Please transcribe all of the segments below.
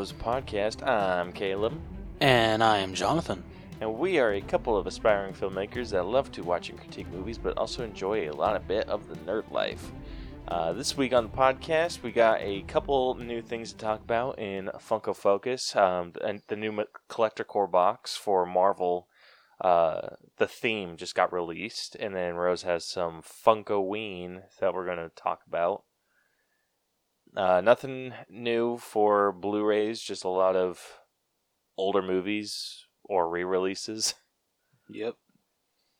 Bros podcast. I'm Caleb, And I am Jonathan. and we are a couple of aspiring filmmakers that love to watch and critique movies, but also enjoy a lot of bit of the nerd life. Uh, this week on the podcast, we got a couple new things to talk about in Funko Focus, um, and the new collector Corps box for Marvel. Uh, the theme just got released, and then Rose has some Funkoween that we're going to talk about. Uh, nothing new for Blu-rays, just a lot of older movies or re-releases. Yep.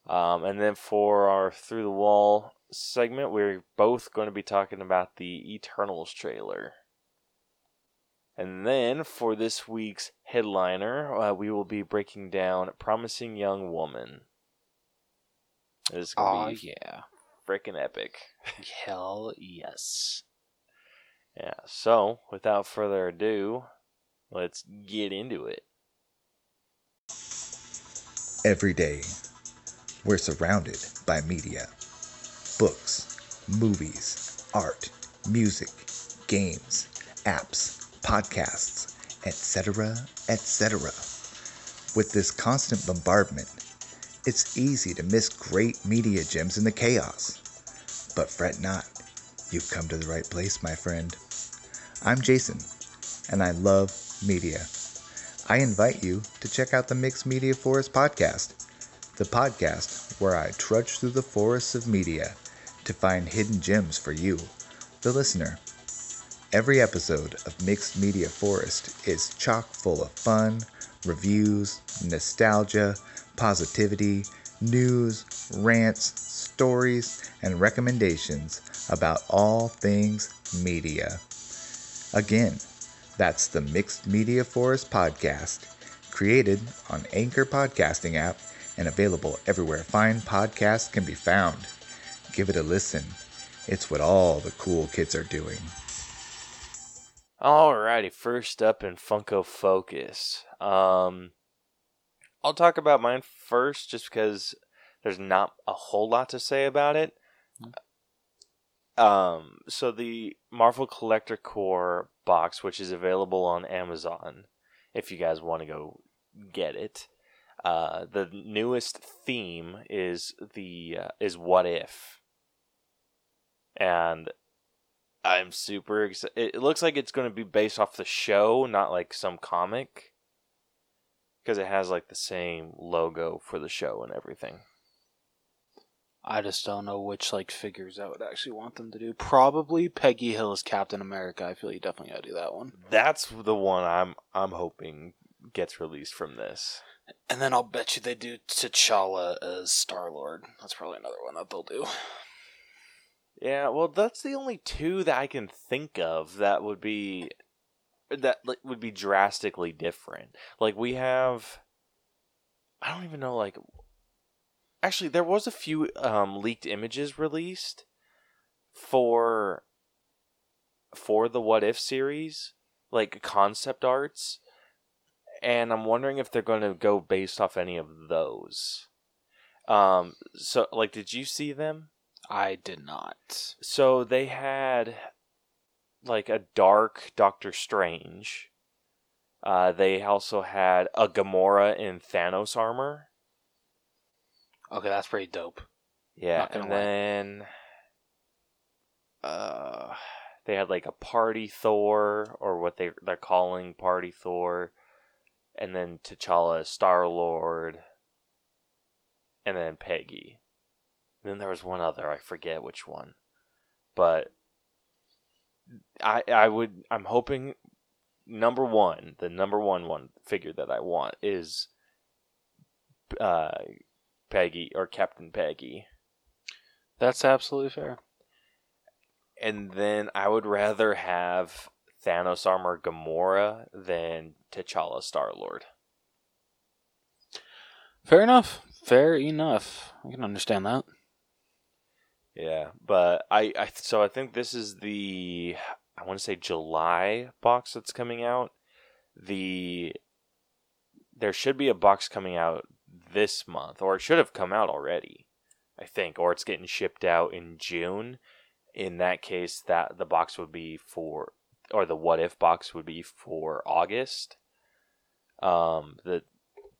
Um, and then for our Through the Wall segment, we're both going to be talking about the Eternals trailer. And then for this week's headliner, uh, we will be breaking down Promising Young Woman. This is Oh, going to be yeah. freaking epic. Hell yes. Yeah, so without further ado, let's get into it. Every day, we're surrounded by media books, movies, art, music, games, apps, podcasts, etc., etc. With this constant bombardment, it's easy to miss great media gems in the chaos. But fret not, you've come to the right place, my friend. I'm Jason, and I love media. I invite you to check out the Mixed Media Forest podcast, the podcast where I trudge through the forests of media to find hidden gems for you, the listener. Every episode of Mixed Media Forest is chock full of fun, reviews, nostalgia, positivity, news, rants, stories, and recommendations about all things media. Again, that's the Mixed Media Forest podcast, created on Anchor Podcasting app and available everywhere fine podcasts can be found. Give it a listen. It's what all the cool kids are doing. Alrighty, first up in Funko Focus. Um, I'll talk about mine first, just because there's not a whole lot to say about it. Um, so the Marvel Collector Corps box, which is available on Amazon, if you guys want to go get it. Uh, the newest theme is the uh, is what if, and I'm super excited. It looks like it's going to be based off the show, not like some comic, because it has like the same logo for the show and everything. I just don't know which like figures I would actually want them to do. Probably Peggy Hill as Captain America. I feel you definitely gotta do that one. That's the one I'm I'm hoping gets released from this. And then I'll bet you they do T'Challa as Star Lord. That's probably another one that they'll do. Yeah, well, that's the only two that I can think of that would be that like, would be drastically different. Like we have, I don't even know. Like, actually, there was a few um, leaked images released for for the What If series, like concept arts, and I'm wondering if they're going to go based off any of those. Um, so like, did you see them? I did not. So they had like a dark Doctor Strange. Uh, they also had a Gamora in Thanos armor. Okay, that's pretty dope. Yeah, and lie. then uh, they had like a Party Thor, or what they they're calling Party Thor, and then T'Challa, Star Lord, and then Peggy. then there was one other, I forget which one, but I I would I'm hoping number one, the number one one figure that I want is uh Peggy or Captain Peggy. That's absolutely fair. And then I would rather have Thanos armor Gamora than T'Challa Star Lord. Fair enough. Fair enough. I can understand that. Yeah, but I, I so I think this is the I want to say July box that's coming out. The there should be a box coming out this month, or it should have come out already, I think, or it's getting shipped out in June. In that case, that the box would be for or the what if box would be for August. Um, the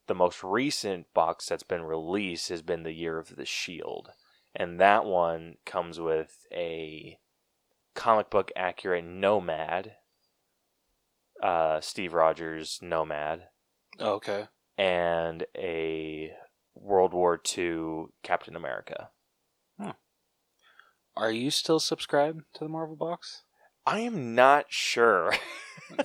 the most recent box that's been released has been the Year of the Shield, and that one comes with a comic book accurate Nomad, uh, Steve Rogers Nomad, Oh, okay. And a World War II Captain America. Hmm. Are you still subscribed to the Marvel box? I am not sure.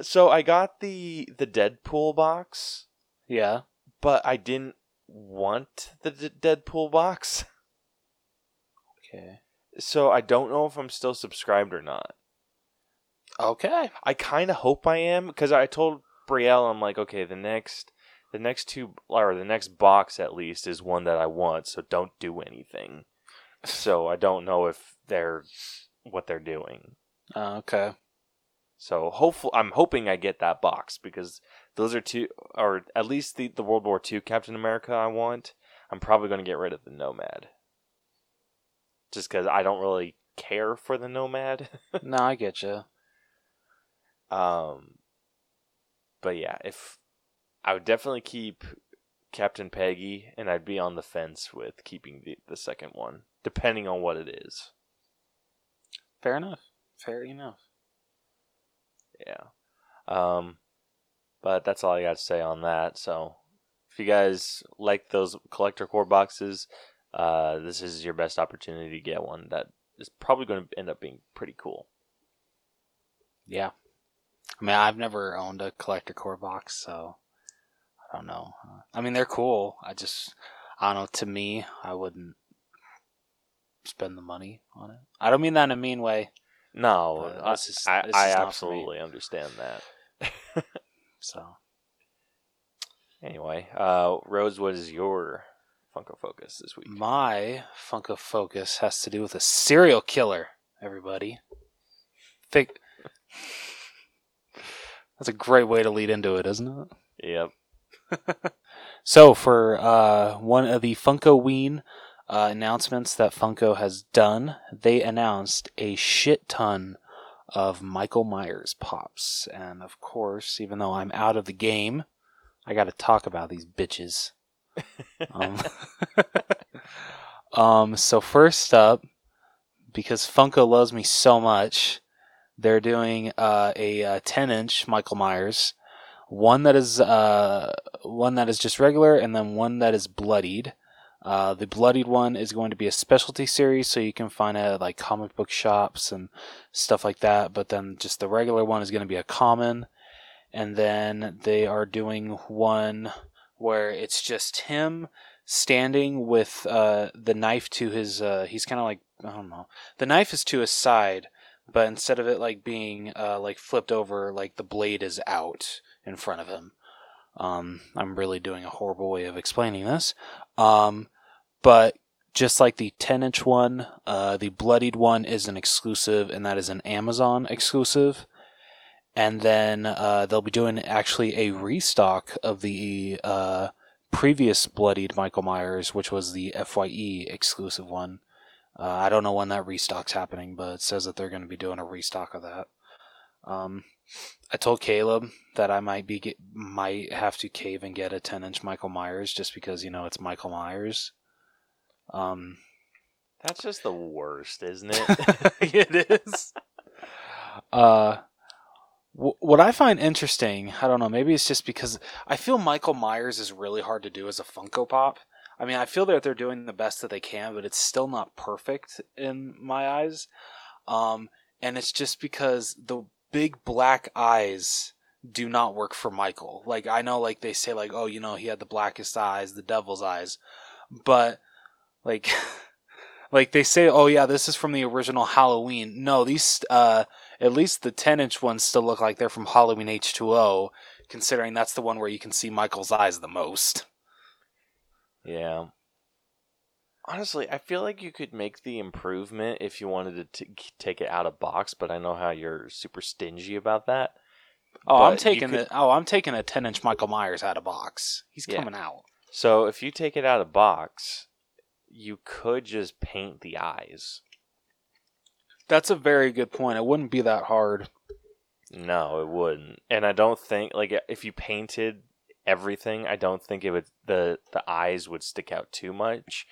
so I got the the Deadpool box, yeah. but I didn't want the D- Deadpool box. Okay. So I don't know if I'm still subscribed or not. Okay. I kind of hope I am because I told Brielle I'm like, okay, the next the next two or the next box at least is one that I want, so don't do anything. So I don't know if they're what they're doing. Uh, okay. So hopeful I'm hoping I get that box because those are two or at least the, the World War II Captain America I want. I'm probably going to get rid of the Nomad. Just cuz I don't really care for the Nomad. no, I get you. um but yeah, if I would definitely keep Captain Peggy and I'd be on the fence with keeping the the second one depending on what it is. Fair enough. Fair enough. Yeah. Um, but that's all I got to say on that. So, if you guys like those collector Corps boxes, uh, this is your best opportunity to get one that is probably going to end up being pretty cool. Yeah. I mean, I've never owned a collector Corps box, so I don't know. I mean, they're cool. I just, I don't know. To me, I wouldn't spend the money on it. I don't mean that in a mean way. No, I, is- I, I is not for me. absolutely understand that. So Anyway, uh, Rose, what is your Funko Focus this week? my Funko Focus has to do with a serial killer. Everybody, think that's a great way to lead into it, isn't it? Yep. So for uh, one of the Funkoween uh, announcements that Funko has done, they announced a shit ton of Michael Myers pops, and of course, even though I'm out of the game, I got to talk about these bitches. um, um, so first up, because Funko loves me so much, they're doing uh, a, uh 10 inch Michael Myers, one that is uh, one that is just regular, and then one that is bloodied. Uh, the bloodied one is going to be a specialty series, so you can find it at like comic book shops and stuff like that. But then just the regular one is going to be a common, and then they are doing one where it's just him standing with uh, the knife to his. Uh, he's kind of like I don't know. The knife is to his side, but instead of it like being uh, like flipped over, like the blade is out in front of him. Um, I'm really doing a horrible way of explaining this. Um, but just like the 10 inch one, uh, the bloodied one is an exclusive, and that is an Amazon exclusive. And then uh, they'll be doing actually a restock of the uh, previous bloodied Michael Myers, which was the FYE exclusive one. Uh, I don't know when that restock's happening, but it says that they're going to be doing a restock of that. Um, I told Caleb that I might be get, might have to cave and get a 10 inch Michael Myers just because you know it's Michael Myers. Um, That's just the worst, isn't it? it is. Uh, w- what I find interesting, I don't know, maybe it's just because I feel Michael Myers is really hard to do as a Funko Pop. I mean, I feel that they're doing the best that they can, but it's still not perfect in my eyes. Um, and it's just because the big black eyes do not work for Michael. Like I know, like they say, like oh, you know, he had the blackest eyes, the devil's eyes, but like, like they say, oh yeah, this is from the original Halloween. No, these, uh, at least the ten inch ones still look like they're from Halloween H two O, considering that's the one where you can see Michael's eyes the most. Yeah. Honestly, I feel like you could make the improvement if you wanted to t- take it out of box, but I know how you're super stingy about that. Oh, I'm taking could- the oh, I'm taking a ten inch Michael Myers out of box. He's Yeah. coming out. So if you take it out of box, you could just paint the eyes. That's a very good point. It wouldn't be that hard. No, it wouldn't. And I don't think like if you painted everything, I don't think it would the the eyes would stick out too much.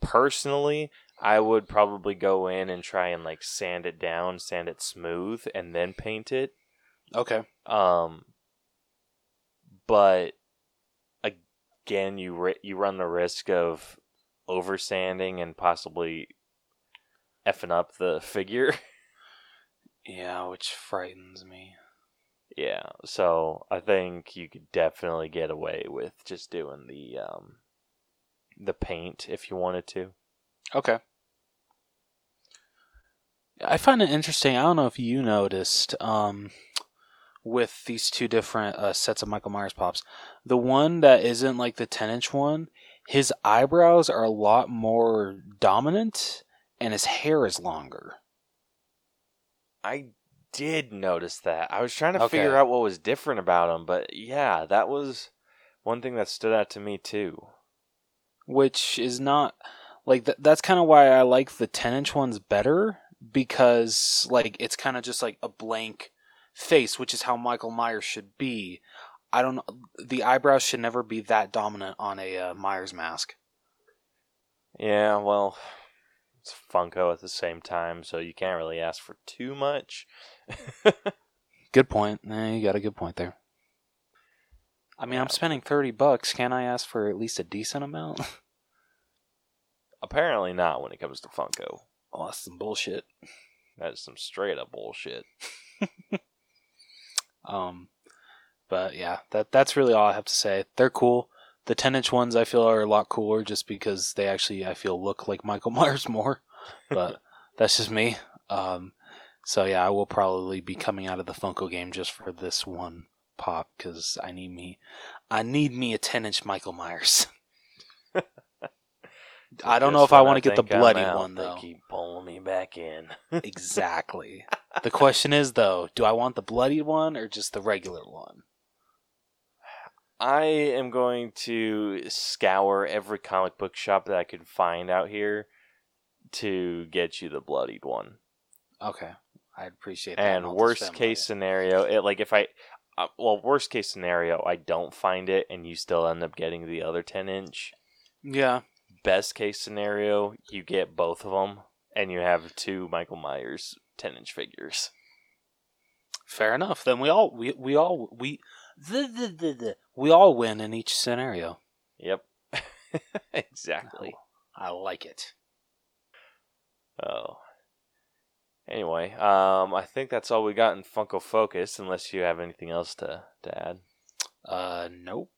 Personally, I would probably go in and try and like sand it down, sand it smooth and then paint it. Okay. Um but again, you ri- you run the risk of over sanding and possibly effing up the figure. Yeah, which frightens me. Yeah, so I think you could definitely get away with just doing the um the paint if you wanted to. Okay. I find it interesting. I don't know if you noticed um, with these two different uh, sets of Michael Myers pops. The one that isn't like the 10 inch one, his eyebrows are a lot more dominant and his hair is longer. I did notice that. I was trying to Okay. figure out what was different about him, but yeah, that was one thing that stood out to me too. which is not like th- that's kind of why I like the 10 inch ones better because like it's kind of just like a blank face, which is how Michael Myers should be. I don't know. The eyebrows should never be that dominant on a uh, Myers mask. Yeah, well, it's Funko at the same time, so you can't really ask for too much. Good point. Eh, you got a good point there. I mean, I'm spending 30 bucks. Can I ask for at least a decent amount? Apparently not when it comes to Funko. oh, that's some bullshit. That is some straight up bullshit. Um, but yeah, that that's really all I have to say. They're cool. The 10 inch ones I feel are a lot cooler just because they actually I feel look like Michael Myers more. But that's just me. Um, so yeah, I will probably be coming out of the Funko game just for this one pop because I need me, I need me a 10 inch Michael Myers. I don't know if I want to get the bloody out, one they though. keep pulling me back in. exactly. The question is though, do I want the bloody one or just the regular one? I am going to scour every comic book shop that I can find out here to get you the bloodied one. Okay, I'd appreciate that. And worst case scenario, it like if I, uh, well, worst case scenario, I don't find it and you still end up getting the other ten inch. Yeah, Best case scenario, you get both of them and you have two Michael Myers ten inch figures. fair enough. Then we all we we all we the, the, the, the, we all win in each scenario. Yep, exactly. I like it. Oh. Anyway, um, I think that's all we got in Funko Focus, unless you have anything else to, to add. Uh, nope.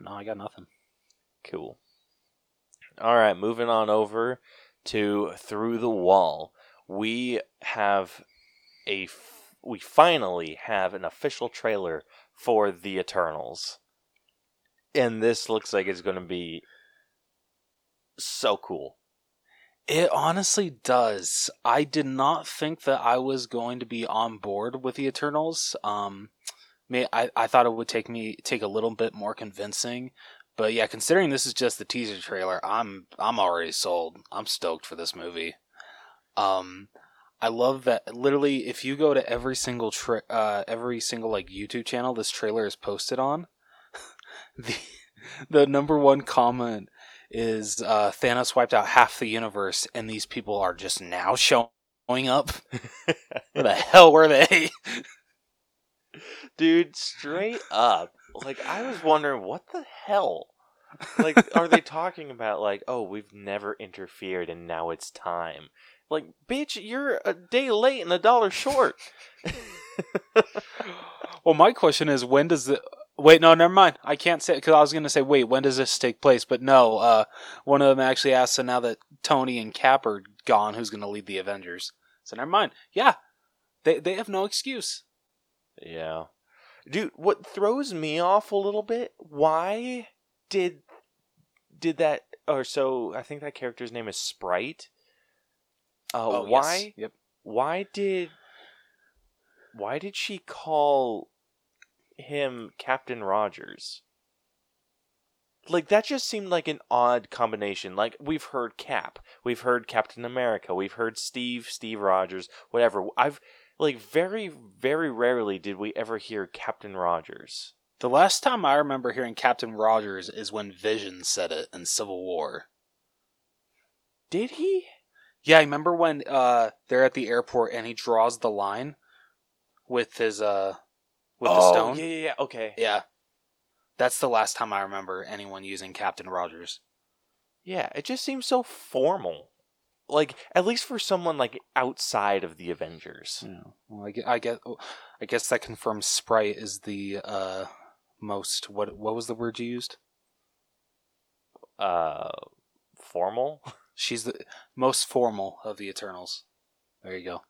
No, I got nothing. Cool. All right, moving on over to Through the Wall. We have a f- we finally have an official trailer for The Eternals. And this looks like it's going to be so cool. It honestly does. I did not think that I was going to be on board with the Eternals. Um, I, I thought it would take me take a little bit more convincing, but yeah, considering this is just the teaser trailer, I'm I'm already sold. I'm stoked for this movie. Um, I love that. Literally, if you go to every single tra- uh, every single like YouTube channel this trailer is posted on, the the number one comment is uh, Thanos wiped out half the universe, and these people are just now showing up. Where the hell were they? Dude, straight up. Like I was wondering what the hell? Like are they talking about like, "Oh, we've never interfered and now it's time." Like, bitch, you're a day late and a dollar short. well, my question is, when does the wait? No, never mind. I can't say because I was going to say, wait, when does this take place? But no, uh, one of them actually asked. So now that Tony and Cap are gone, who's going to lead the Avengers? So never mind. Yeah, they they have no excuse. Yeah. Dude, what throws me off a little bit, why did did that or so I think that character's name is Sprite. Uh, Oh, yes. why Yep. why did why did she call him Captain Rogers? like that just seemed like an odd combination. Like we've heard Cap, we've heard Captain America, we've heard Steve, Steve Rogers, whatever. I've like very, very rarely did we ever hear Captain Rogers. The last time I remember hearing Captain Rogers is when Vision said it in Civil War. Did he? Yeah, I remember when uh, they're at the airport and he draws the line with his uh with oh, the stone. Yeah, yeah, yeah. Okay. Yeah. That's the last time I remember anyone using Captain Rogers. Yeah, it just seems so formal. Like at least for someone like outside of the Avengers. Yeah. Well, I get, I get, I guess that confirms Sprite is the uh most what what was the word you used? Uh, formal. She's the most formal of the Eternals. There you go.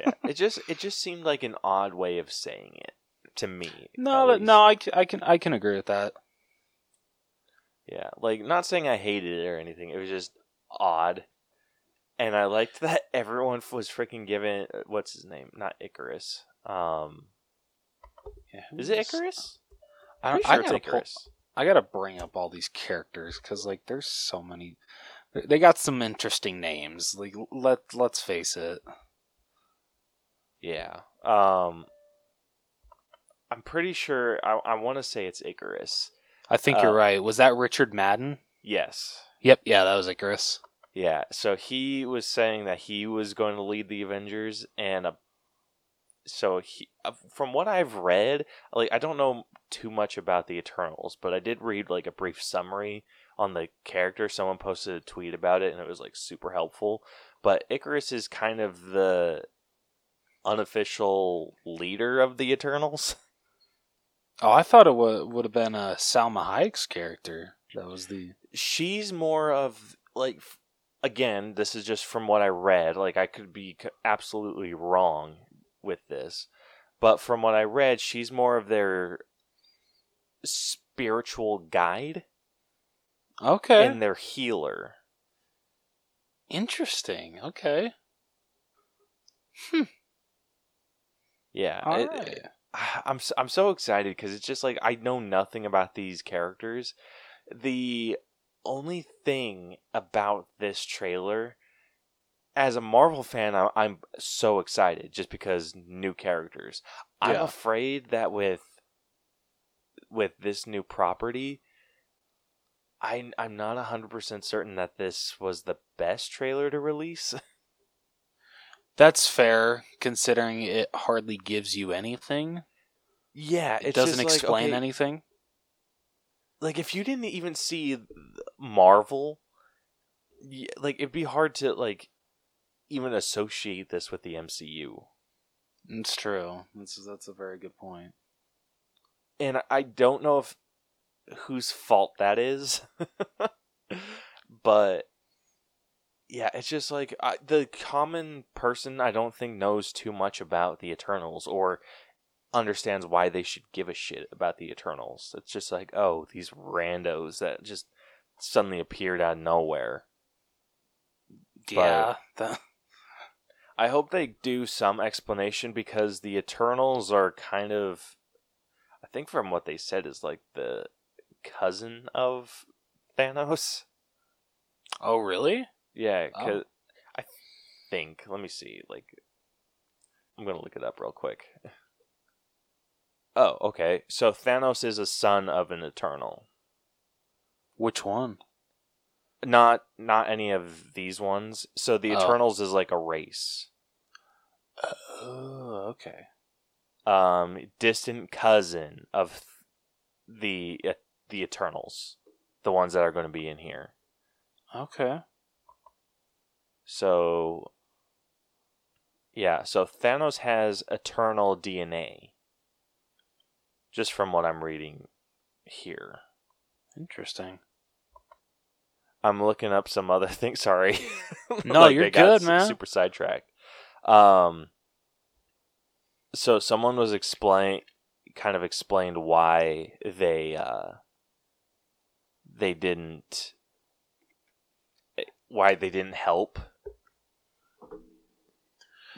yeah, it just it just seemed like an odd way of saying it to me. No, at no, I, ca- I can I can agree with that. Yeah, like not saying I hated it or anything. It was just odd, and I liked that everyone was freaking given what's his name? Not Ikaris. Um, Yeah, is it Ikaris? I, Pretty don't, sure I it's gotta pull- Ikaris. I gotta bring up all these characters because like there's so many. They- got some interesting names. Like let let's face it. Yeah. Um, I'm pretty sure. I I want to say it's Ikaris. I think Uh, you're right. Was that Richard Madden? Yes. Yep. Yeah, that was Ikaris. Yeah, so he was saying that he was going to lead the Avengers, and uh, so he, uh, from what I've read, like I don't know too much about the Eternals, but I did read like a brief summary on the character. Someone posted a tweet about it, and it was like super helpful. But Ikaris is kind of the unofficial leader of the Eternals. Oh, I thought it would would have been a Salma Hayek's character. That was the she's more of like again this is just from what i read like i could be absolutely wrong with this but from what i read she's more of their spiritual guide okay. and their healer Interesting. Okay. Hmm. yeah All it- right. i'm s- i'm so excited because it's just like i know nothing about these characters the only thing about this trailer as a marvel fan I- i'm so excited just because new characters i'm afraid that with with this new property I, I'm not 100% certain that this was the best trailer to release. That's fair, considering it hardly gives you anything. yeah, It doesn't just like, explain okay, anything. like if you didn't even see Marvel, like it'd be hard to like even associate this with the MCU. It's true. That's that's a very good point. And I don't know if whose fault that is, but yeah, it's just like I, the common person. I don't think knows too much about the Eternals or understands why they should give a shit about the Eternals. It's just like, oh, these randos that just suddenly appeared out of nowhere. Yeah. I hope they do some explanation because the Eternals are kind of, I think from what they said is like the cousin of Thanos. oh, really? Yeah, Oh. 'cause I think. Let me see. Like, I'm gonna look it up real quick. Oh, okay. So Thanos is a son of an Eternal. Which one? Not not any of these ones. So the Oh. Eternals is like a race. Oh, okay. um distant cousin of the the Eternals, the ones that are going to be in here. Okay. So yeah, so Thanos has eternal DNA. Just from what I'm reading here. Interesting. I'm looking up some other things. Sorry. No, you're they got good, man. Super sidetracked. Um. So someone was explain, kind of explained why they uh. They didn't. Why they didn't help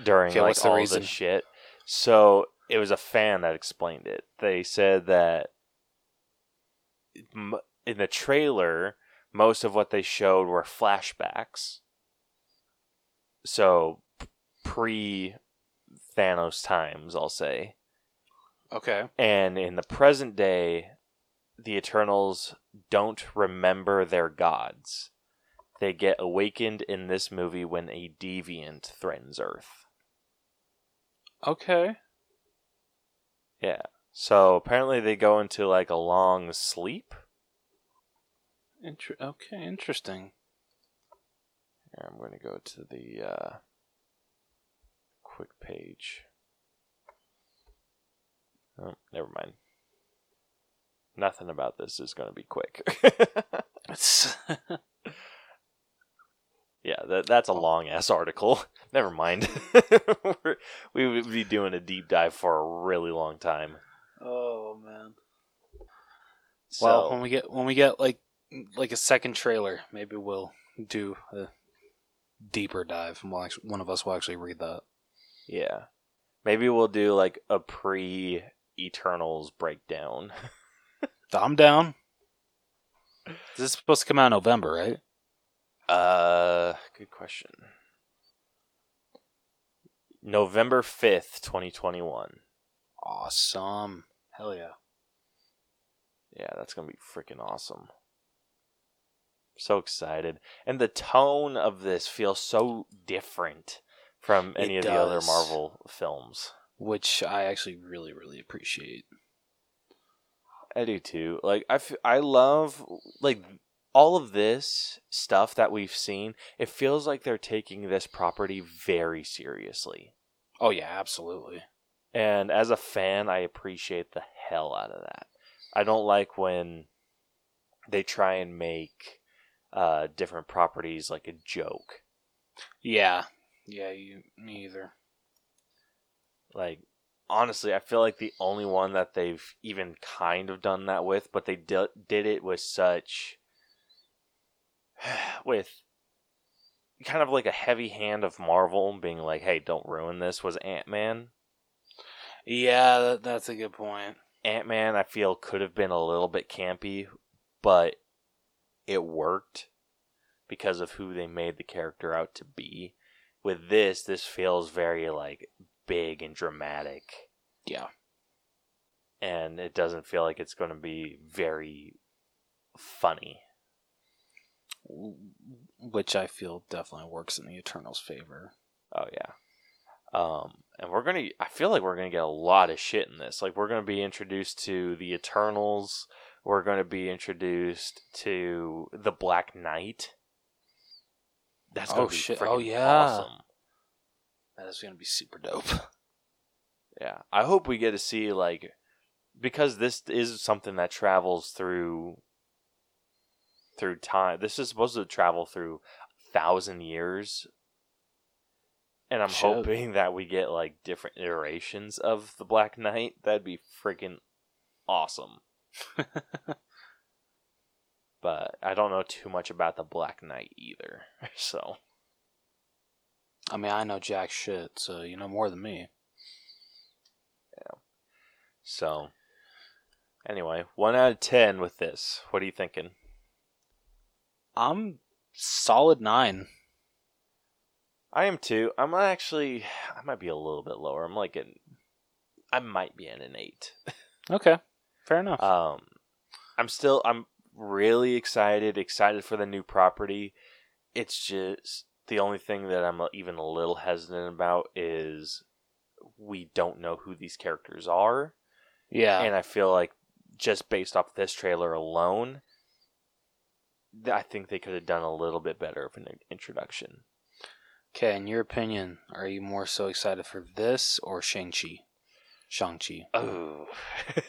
during Okay, like all reason? this shit. So it was a fan that explained it. They said that in the trailer, most of what they showed were flashbacks. So pre Thanos times, I'll say. Okay. And in the present day, the Eternals don't remember their gods. They get awakened in this movie when a deviant threatens Earth. Okay. Yeah. So apparently they go into like a long sleep. Inter- okay, interesting. Here, I'm going to go to the uh, quick page. Oh, never mind. Nothing about this is going to be quick. Yeah, that that's a long ass article. Never mind. We would be doing a deep dive for a really long time. oh man. So, Well, when we get when we get like like a second trailer, maybe we'll do a deeper dive, and we'll actually, one of us will actually read that. yeah, maybe we'll do like a pre Eternals breakdown. I'm down. This is supposed to come out in November, right? Uh, good question. November 5th, 2021. Awesome. Hell yeah. Yeah, that's going to be freaking awesome. So excited. And the tone of this feels so different from any It of the other. Marvel films. Which I actually really, really appreciate. I do too. Like I, f- I love like all of this stuff that we've seen. It feels like they're taking this property very seriously. Oh yeah, absolutely. And as a fan, I appreciate the hell out of that. I don't like when they try and make uh, different properties like a joke. Yeah. Yeah, you me either. Like, honestly, I feel like the only one that they've even kind of done that with, but they di- did it with such. with kind of like a heavy hand of Marvel being like, hey, don't ruin this, was Ant Man. Yeah, that, that's a good point. Ant Man, I feel, could have been a little bit campy, but it worked because of who they made the character out to be. With this, this feels very like big and dramatic, Yeah. and it doesn't feel like it's going to be very funny. Which I feel definitely works in the Eternals' favor. Oh yeah. Um, and we're gonna. I feel like we're gonna get a lot of shit in this. Like we're gonna be introduced to the Eternals. We're gonna be introduced to the Black Knight. That's gonna Oh, be shit. Oh, yeah. awesome. That is going to be super dope. Yeah, I hope we get to see like because this is something that travels through through time. This is supposed to travel through a thousand years, and I'm Shit. hoping that we get like different iterations of the Black Knight. That'd be freaking awesome. But I don't know too much about the Black Knight either, so I mean, I know jack shit, so you know more than me. Yeah. So. Anyway, one out of ten with this. What are you thinking? I'm solid nine. I am too. I'm actually. I might be a little bit lower. I'm like an. I might be in an eight. Okay, fair enough. Um, I'm still. I'm really excited. Excited for the new property. It's just the only thing that I'm uh, even a little hesitant about is we don't know who these characters are, yeah, and I feel like just based off this trailer alone, I think they could have done a little bit better of an introduction. Okay, in your opinion, are you more so excited for this or Shang-Chi? Shang-Chi. Oh,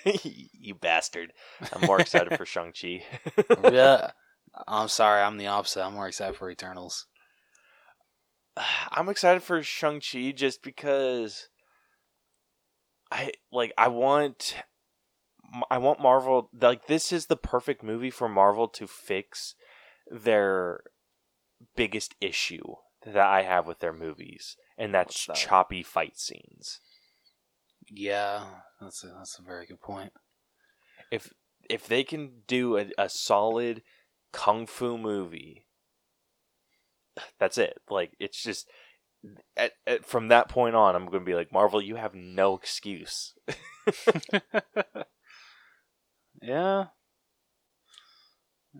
you bastard! I'm more excited for Shang Chi. yeah. I'm sorry, I'm the opposite. I'm more excited for Eternals. I'm excited for Shang Chi just because I like. I want. I want Marvel like this is the perfect movie for Marvel to fix their biggest issue that I have with their movies, and that's that? choppy fight scenes. Yeah, that's a, that's a very good point. if if they can do a, a solid kung fu movie, that's it. Like it's just at, at, from that point on, I'm going to be like Marvel. You have no excuse. yeah.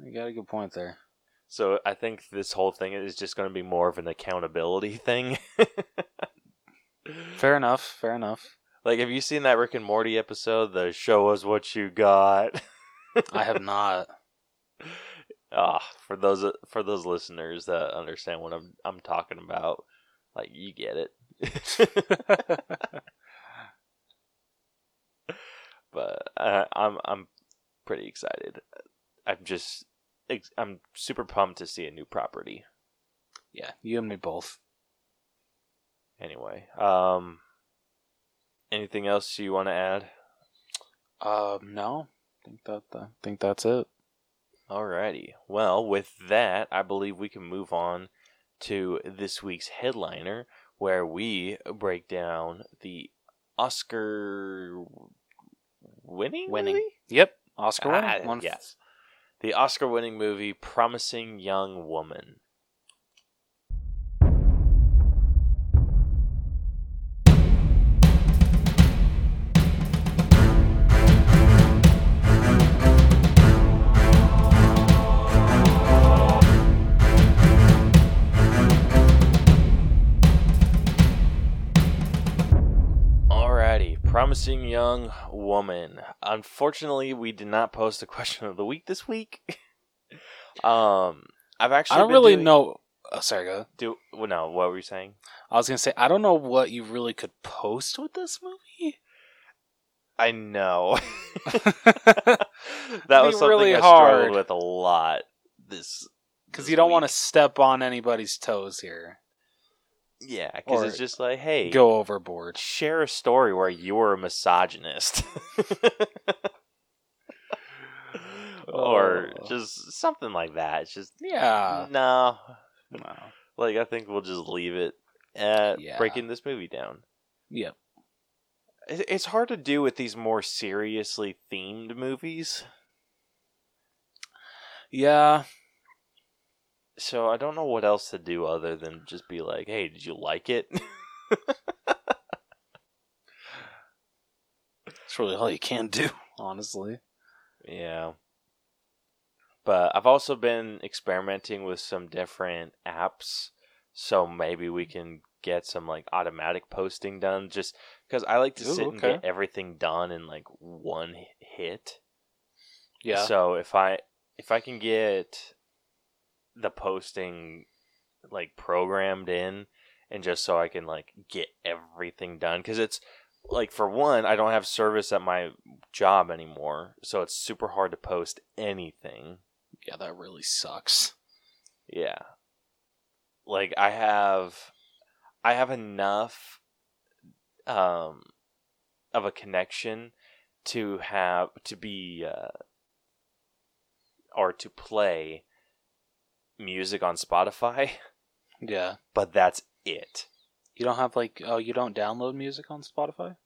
You got a good point there. So I think this whole thing is just going to be more of an accountability thing. fair enough. Fair enough. Like, have you seen that Rick and Morty episode? The show us what you got. I have not. Ah, for those for those listeners that understand what I'm I'm talking about, like you get it. but uh, I'm I'm pretty excited. I'm just I'm super pumped to see a new property. Yeah, you and me both. Anyway, um, anything else you want to add? Um, no. I think that I think that's it. Alrighty. Well, with that, I believe we can move on to this week's headliner, where we break down the Oscar winning Winning. movie? Yep, Oscar winning. Ah, One- yes. The Oscar winning movie Promising Young Woman. Promising young woman. Unfortunately, we did not post a question of the week this week. um, I've actually I don't really doing- know. Oh, sorry, go. ahead. Do well, no, what were you saying? I was gonna say I don't know what you really could post with this movie. I know that that was something really I hard struggled with a lot. This because you don't want to step on anybody's toes here. Yeah, because or it's just like, hey, Go overboard. share a story where you're a misogynist. or Oh. just something like that. It's just Yeah. no, No. like I think we'll just leave it at Yeah. breaking this movie down. Yep. It- It's hard to do with these more seriously themed movies, Yeah. So I don't know what else to do other than just be like, "Hey, did you like it?" It's really all you can do, honestly. Yeah. But I've also been experimenting with some different apps, so maybe we can get some like automatic posting done just because I like to Ooh, sit and get everything done in like one hit. Yeah. So if I if I can get the posting like programmed in and just so I can like get everything done cuz it's like for one I don't have service at my job anymore, so it's super hard to post anything. yeah, that really sucks. Yeah. Like I have I have enough um of a connection to have to be uh or to play music on Spotify, Yeah. but that's it. You don't have like oh you don't download music on Spotify?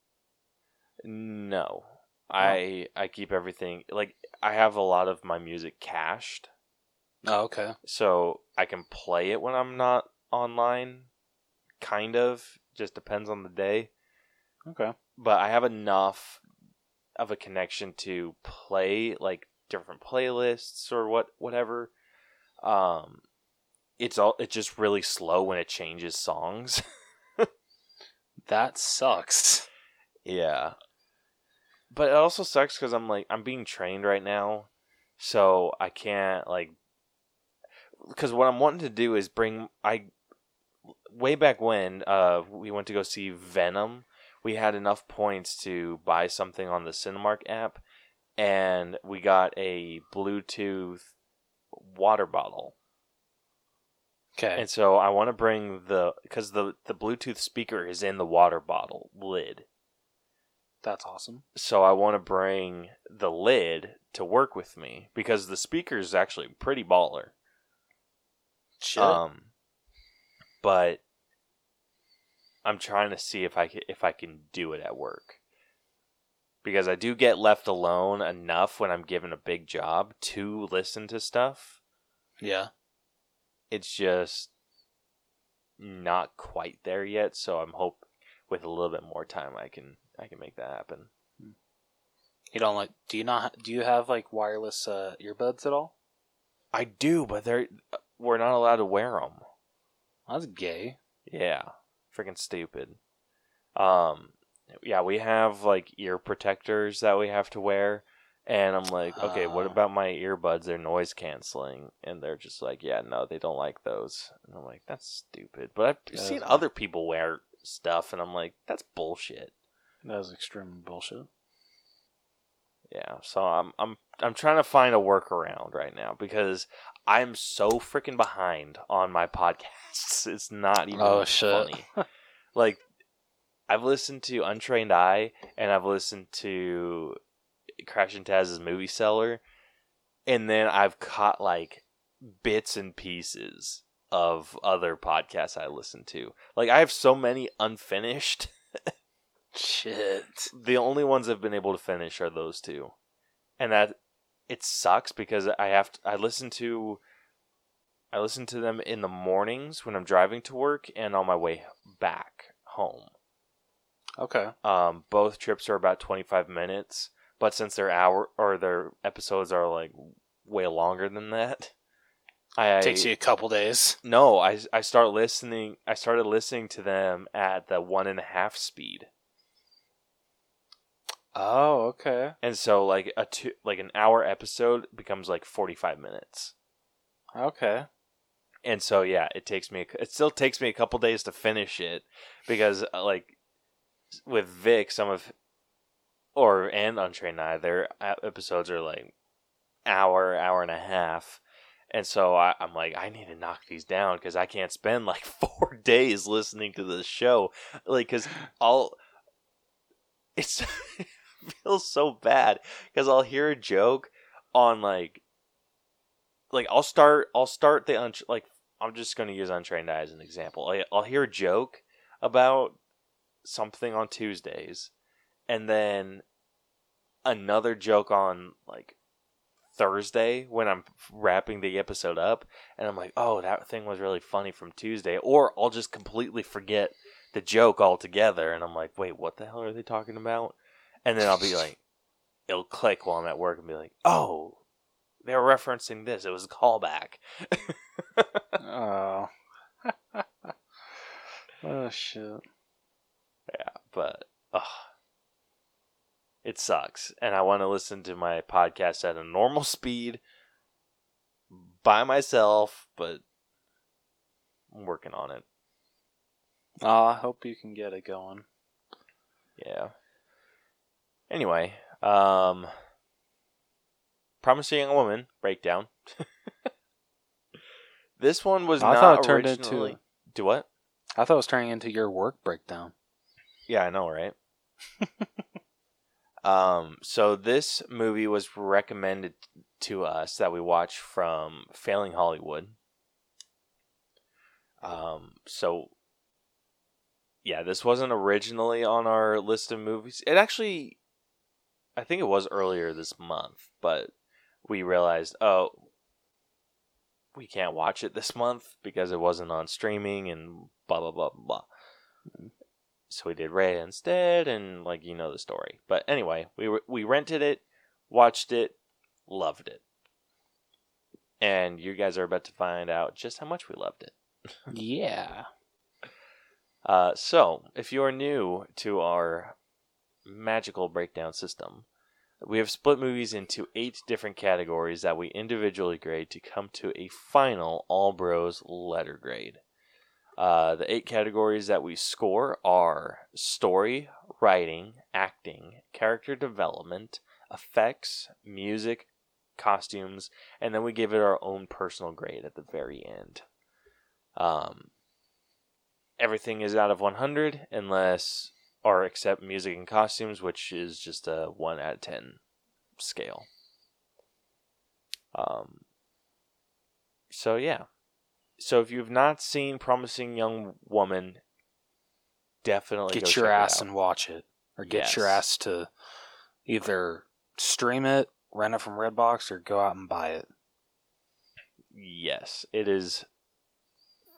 No. Oh. I I keep everything like I have a lot of my music cached. Oh, okay. so I can play it when I'm not online. Kind of, just depends on the day. Okay. But I have enough of a connection to play like different playlists or what whatever. Um, it's all it's just really slow when it changes songs. That sucks. yeah, but it also sucks because I'm like I'm being trained right now, so I can't like because what I'm wanting to do is bring I way back when uh we went to go see Venom, we had enough points to buy something on the Cinemark app and we got a Bluetooth water bottle. Okay. And so I want to bring the cuz the the Bluetooth speaker is in the water bottle lid. That's awesome. So I want to bring the lid to work with me because the speaker is actually pretty baller. Shit. Um, but I'm trying to see if I can, if I can do it at work. Because I do get left alone enough when I'm given a big job to listen to stuff. Yeah. It's just not quite there yet, so I'm hope with a little bit more time I can I can make that happen. You don't like? Do you not? Do you have like wireless uh, earbuds at all? I do, but they're we're not allowed to wear them. That's gay. Yeah, freaking stupid. Um, yeah, we have like ear protectors that we have to wear, and I'm like, okay, what Ah. about my earbuds? They're noise canceling, and they're just like, yeah, no, they don't like those. And I'm like, that's stupid. But I've That seen is- other people wear stuff, and I'm like, that's bullshit. That is extreme bullshit. Yeah, so I'm I'm I'm trying to find a workaround right now because I'm so freaking behind on my podcasts. It's not even Oh, shit. funny. like I've listened to Untrained Eye and I've listened to Crash and Taz's Movie Seller, and then I've caught like bits and pieces of other podcasts I listen to. Like I have so many unfinished. Shit. the only ones I've been able to finish are those two, and that it sucks because I have to. I listen to, I listen to them in the mornings when I'm driving to work and on my way back home. Okay. Um, both trips are about 25 minutes, but since their hour or their episodes are like way longer than that, I Takes you a couple days. no. I I start listening. I started listening to them at the one and a half speed. Oh, okay. And so like a two like an hour episode becomes like 45 minutes. Okay. And so yeah, it takes me it still takes me a couple days to finish it because uh, like with Vic some of or and Untrained Eye their episodes are like hour hour and a half. And so I, I'm like, I need to knock these down because I can't spend like four days listening to this show. Like, because I'll, it's it feels so bad because I'll hear a joke on like, like I'll start, I'll start the un- like I'm just going to use Untrained Eye as an example. I'll hear a joke about something on Tuesdays, and then another joke on like Thursday when I'm wrapping the episode up, and I'm like, oh, that thing was really funny from Tuesday, or I'll just completely forget the joke altogether, and I'm like, wait, what the hell are they talking about? And then I'll be like, it'll click while I'm at work and be like, oh, they were referencing this. It was a callback. Oh. oh shit. But ugh, it sucks. And I want to listen to my podcast at a normal speed by myself, but I'm working on it. Oh, I hope you can get it going. Yeah. Anyway, um, Promising Young Woman breakdown. this one was I not thought it turned originally. into. Do what? I thought it was turning into your work breakdown. Yeah, I know, right? um, so this movie was recommended to us that we watch from Failing Hollywood. Um, so yeah, this wasn't originally on our list of movies. It actually, I think it was earlier this month, but we realized, oh, we can't watch it this month because it wasn't on streaming and blah blah blah blah. So we did Ray instead, and like you know the story. But anyway, we re- we rented it, watched it, loved it, and you guys are about to find out just how much we loved it. yeah. Uh, so, if you are new to our magical breakdown system, we have split movies into eight different categories that we individually grade to come to a final All Bros letter grade. Uh, the eight categories that we score are story, writing, acting, character development, effects, music, costumes, and then we give it our own personal grade at the very end. Um, everything is out of 100 unless or except music and costumes which is just a 1 out of 10 scale um so yeah so if you've not seen promising young woman definitely Get your ass and watch it, or get your ass to Either stream it, rent it from Redbox, or go out and buy it. Yes, it is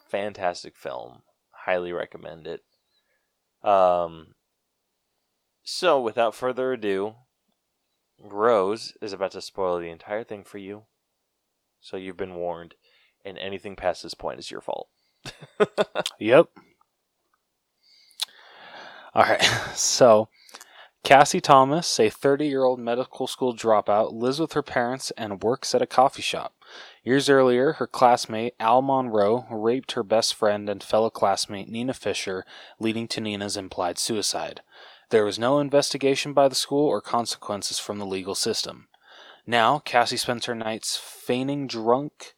fantastic film. Highly recommend it. Um so without further ado, Rose is about to spoil the entire thing for you. So you've been warned, and anything past this point is your fault. Yep. All right. So, Cassie Thomas, a 30 year old medical school dropout, lives with her parents and works at a coffee shop. Years earlier, her classmate Al Monroe raped her best friend and fellow classmate Nina Fisher, leading to Nina's implied suicide. There was no investigation by the school or consequences from the legal system. Now, Cassie spends her nights feigning drunk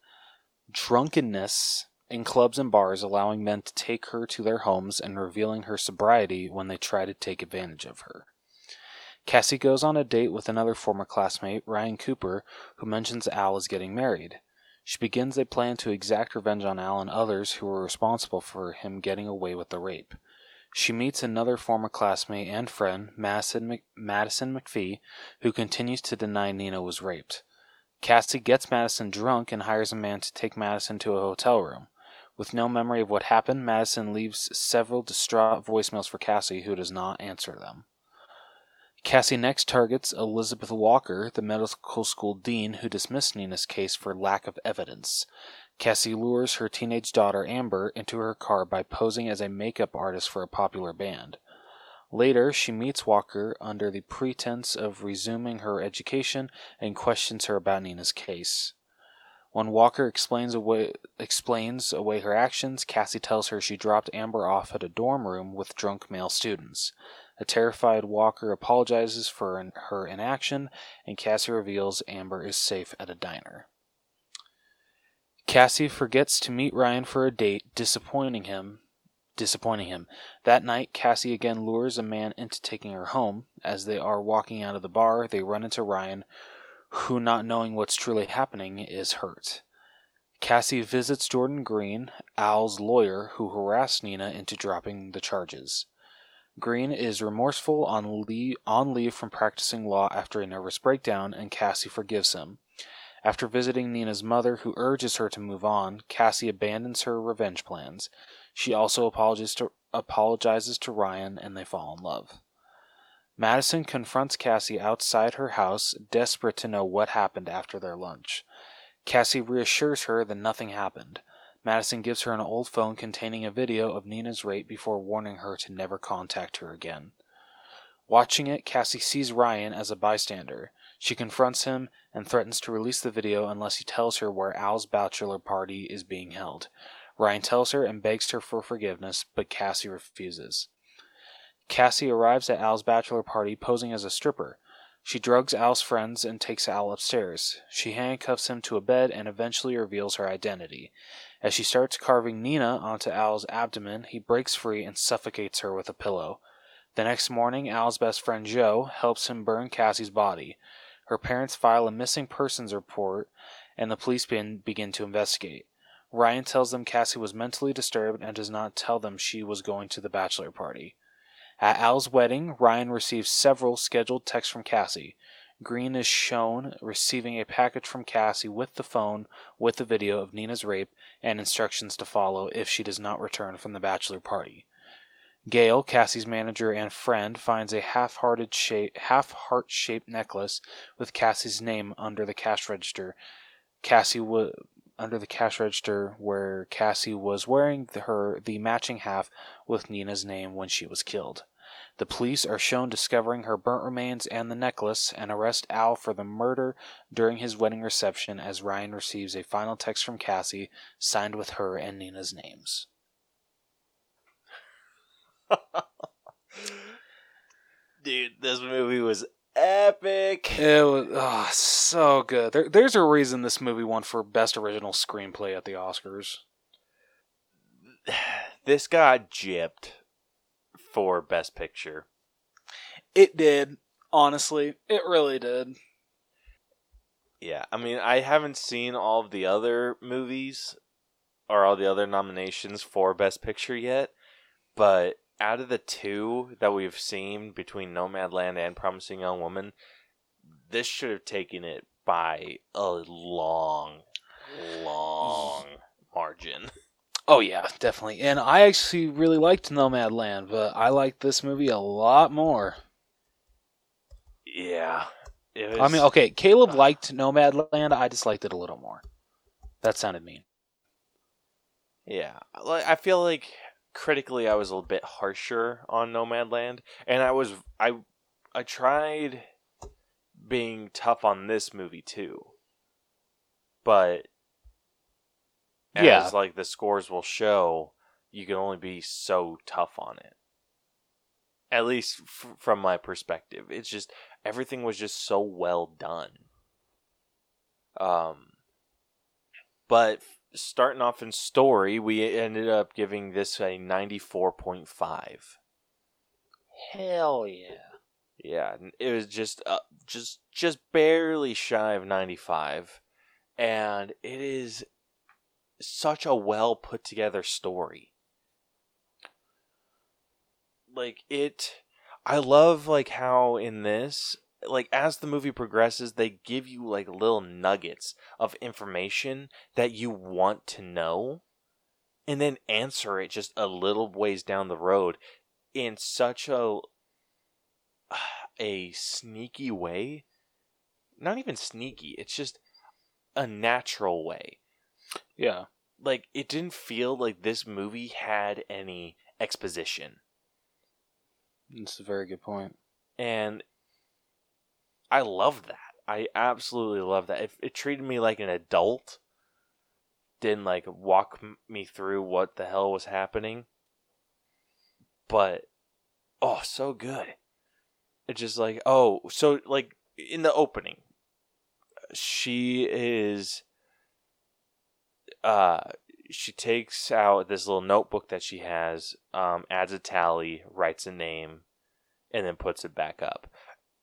drunkenness in clubs and bars, allowing men to take her to their homes and revealing her sobriety when they try to take advantage of her. Cassie goes on a date with another former classmate, Ryan Cooper, who mentions Al is getting married. She begins a plan to exact revenge on Al and others who were responsible for him getting away with the rape. She meets another former classmate and friend, Madison, Mc- McPhee, who continues to deny Nina was raped. Cassie gets Madison drunk and hires a man to take Madison to a hotel room. With no memory of what happened, Madison leaves several distraught voicemails for Cassie, who does not answer them. Cassie next targets Elizabeth Walker, the medical school dean who dismissed Nina's case for lack of evidence. Cassie lures her teenage daughter Amber into her car by posing as a makeup artist for a popular band. Later, she meets Walker under the pretense of resuming her education and questions her about Nina's case. When Walker explains away, explains away her actions, Cassie tells her she dropped Amber off at a dorm room with drunk male students. A terrified Walker apologizes for her inaction, and Cassie reveals Amber is safe at a diner. Cassie forgets to meet Ryan for a date, disappointing him. Disappointing him. That night, Cassie again lures a man into taking her home. As they are walking out of the bar, they run into Ryan, who, not knowing what's truly happening, is hurt. Cassie visits Jordan Green, Al's lawyer, who harassed Nina into dropping the charges. Green is remorseful on leave, on leave from practicing law after a nervous breakdown, and Cassie forgives him. After visiting Nina's mother, who urges her to move on, Cassie abandons her revenge plans. She also apologizes to, apologizes to Ryan, and they fall in love. Madison confronts Cassie outside her house, desperate to know what happened after their lunch. Cassie reassures her that nothing happened. Madison gives her an old phone containing a video of Nina's rape before warning her to never contact her again. Watching it, Cassie sees Ryan as a bystander. She confronts him and threatens to release the video unless he tells her where Al's bachelor party is being held. Ryan tells her and begs her for forgiveness, but Cassie refuses. Cassie arrives at Al's bachelor party posing as a stripper. She drugs Al's friends and takes Al upstairs. She handcuffs him to a bed and eventually reveals her identity. As she starts carving Nina onto Al's abdomen, he breaks free and suffocates her with a pillow. The next morning, Al's best friend Joe helps him burn Cassie's body. Her parents file a missing persons report, and the police begin, to investigate. Ryan tells them Cassie was mentally disturbed and does not tell them she was going to the bachelor party. At Al's wedding, Ryan receives several scheduled texts from Cassie. Green is shown receiving a package from Cassie with the phone with the video of Nina's rape and instructions to follow if she does not return from the bachelor party. Gail, Cassie's manager and friend, finds a half-hearted shape, half heart-shaped necklace with Cassie's name under the cash register. Cassie wa- under the cash register where Cassie was wearing the, her the matching half with Nina's name when she was killed. The police are shown discovering her burnt remains and the necklace and arrest Al for the murder during his wedding reception as Ryan receives a final text from Cassie signed with her and Nina's names. Dude, this movie was epic. It was oh, ah, so good. There, there's a reason this movie won for best original screenplay at the Oscars. This got gypped for Best Picture. It did, honestly. It really did. Yeah, I mean, I haven't seen all of the other movies or all the other nominations for Best Picture yet, but out of the two that we've seen between Nomadland and Promising Young Woman, this should have taken it by a long, long margin. Oh yeah, definitely. And I actually really liked Nomadland, but I liked this movie a lot more. Yeah. Was, I mean, okay, Caleb uh. liked Nomadland. I just liked it a little more. That sounded mean. Yeah, like I feel like critically I was a little bit harsher on Nomadland, and I was I I tried being tough on this movie too, but as Yeah. like the scores will show, you can only be so tough on it. At least f- from my perspective, it's just everything was just so well done. Um, but starting off in story, we ended up giving this a 94.5. Hell yeah. Yeah, it was just uh, just just barely shy of 95 and it is such a well put together story. Like it I love like how in this like as the movie progresses they give you like little nuggets of information that you want to know and then answer it just a little ways down the road in such a a sneaky way. Not even sneaky, it's just a natural way. Yeah. Like it didn't feel like this movie had any exposition. That's a very good point. And I love that. I absolutely love that. It, it treated me like an adult. Didn't like walk m- me through what the hell was happening. But oh, so good. It's just like, oh, so like in the opening, she is uh she takes out this little notebook that she has, um, adds a tally, writes a name, and then puts it back up.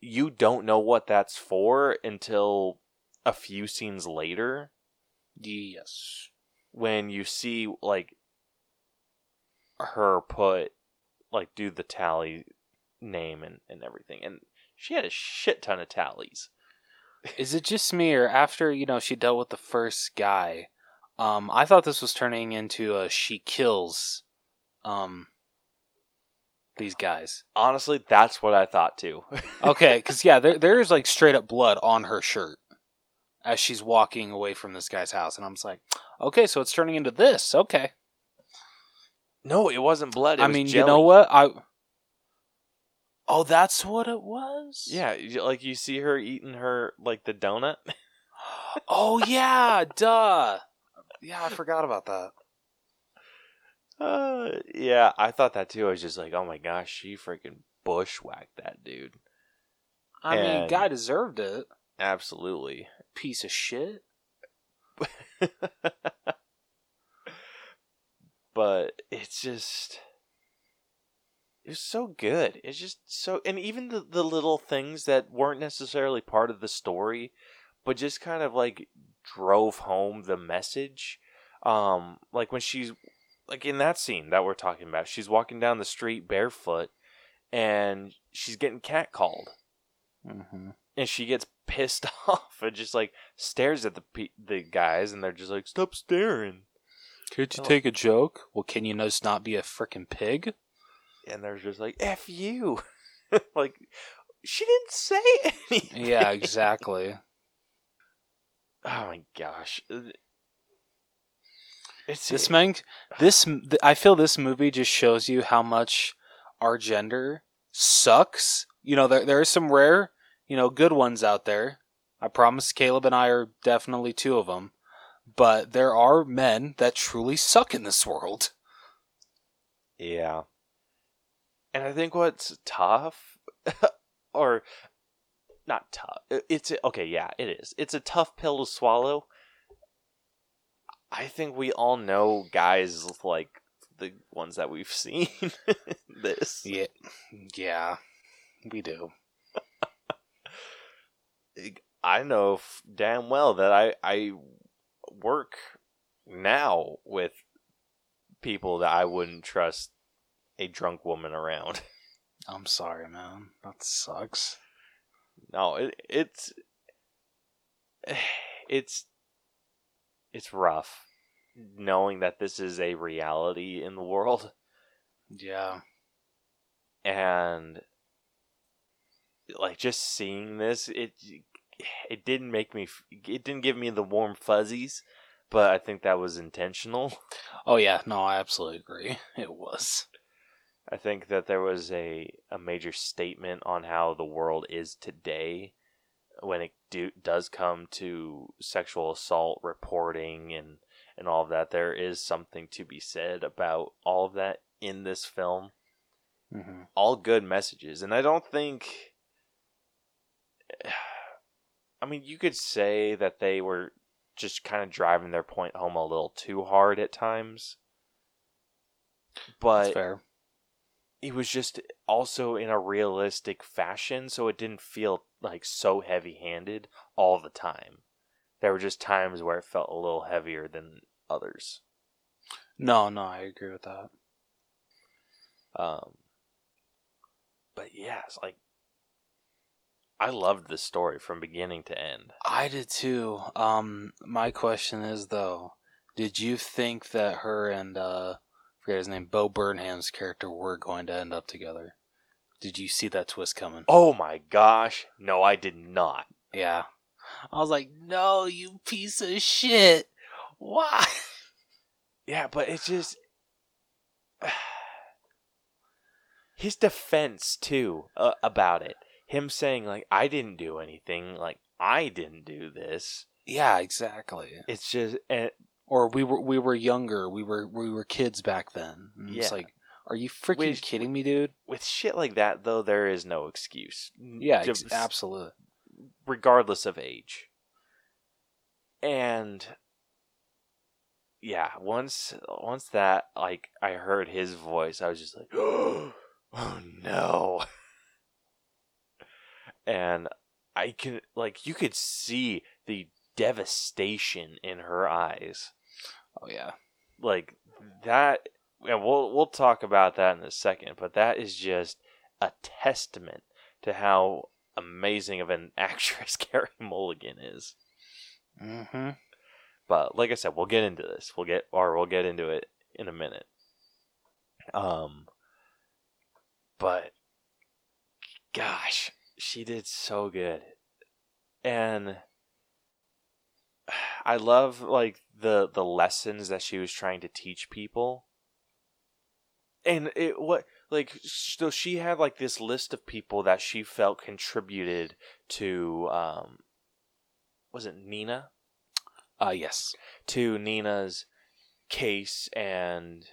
You don't know what that's for until a few scenes later Yes. when you see like her put like do the tally name and, and everything and she had a shit ton of tallies Is it just me or after, you know, she dealt with the first guy, um, I thought this was turning into a she kills um these guys. honestly that's what i thought too Okay, because yeah, there there's like straight up blood on her shirt as she's walking away from this guy's house, and I'm just like, okay, so it's turning into this. Okay, no it wasn't blood it I was mean, you know what? I oh, that's what it was. yeah like you see her eating her like the donut Oh yeah, duh. Yeah, I forgot about that. Uh, yeah i thought that too i was just like oh my gosh she freaking bushwhacked that dude I mean, guy deserved it. absolutely Piece of shit. but it's just it was so good it's just so and even the, the little things that weren't necessarily part of the story but just kind of like drove home the message um like when she's like in that scene that we're talking about she's walking down the street barefoot and she's getting catcalled Mm-hmm. and she gets pissed off and just like stares at the pe- the guys and they're just like stop staring Could you take a joke? Well, can you just not be a freaking pig? and they're just like "f you," like she didn't say anything. Yeah, exactly. oh my gosh, it's this man, this th- I feel this movie just shows you how much our gender sucks. You know, there there are some rare, you know, good ones out there. I promise Caleb and I are definitely two of them. But there are men that truly suck in this world. Yeah, and I think what's tough, or not tough, it's okay. Yeah, it is. It's a tough pill to swallow. I think we all know guys like the ones that we've seen. this. Yeah, yeah, we do. I know f- damn well that I I work now with people that I wouldn't trust a drunk woman around. I'm sorry, man. That sucks. No, it, it's it's it's rough knowing that this is a reality in the world Yeah. and like just seeing this it it didn't make me it didn't give me the warm fuzzies but I think that was intentional. Oh yeah. No, I absolutely agree. It was. I think that there was a, a major statement on how the world is today when it do, does come to sexual assault reporting and, and all of that. There is something to be said about all of that in this film. Mm-hmm. All good messages. And I don't think. I mean, you could say that they were just kind of driving their point home a little too hard at times. But That's fair. it was just also in a realistic fashion, so it didn't feel like so heavy handed all the time. There were just times where it felt a little heavier than others. No, no, I agree with that. Um, but yeah, it's like I loved this story from beginning to end. I did too. Um, my question is though, did you think that her and uh, I forget his name, Bo Burnham's character were going to end up together? Did you see that twist coming? Oh my gosh, no, I did not. Yeah. I was like, no, you piece of shit. Why? Yeah, but it's just his defense too uh, about it. Him saying like I didn't do anything, like I didn't do this. Yeah, exactly. It's just and Or we were we were younger. We were we were kids back then. And It's Yeah. like, are you freaking Which- kidding me, dude? with shit like that though, there is no excuse. Yeah, ex- Just absolutely. regardless of age. And yeah, once once that like I heard his voice, I was just like, oh no. And I can like you could see the devastation in her eyes. Oh yeah. Like that and we'll we'll talk about that in a second, but that is just a testament to how amazing of an actress Carey Mulligan is. Mm-hmm. But like I said, we'll get into this. We'll get or we'll get into it in a minute. Um but gosh, she did so good. And I love like the the lessons that she was trying to teach people. And it what like so she had like this list of people that she felt contributed to um was it Nina? Uh yes. to Nina's case and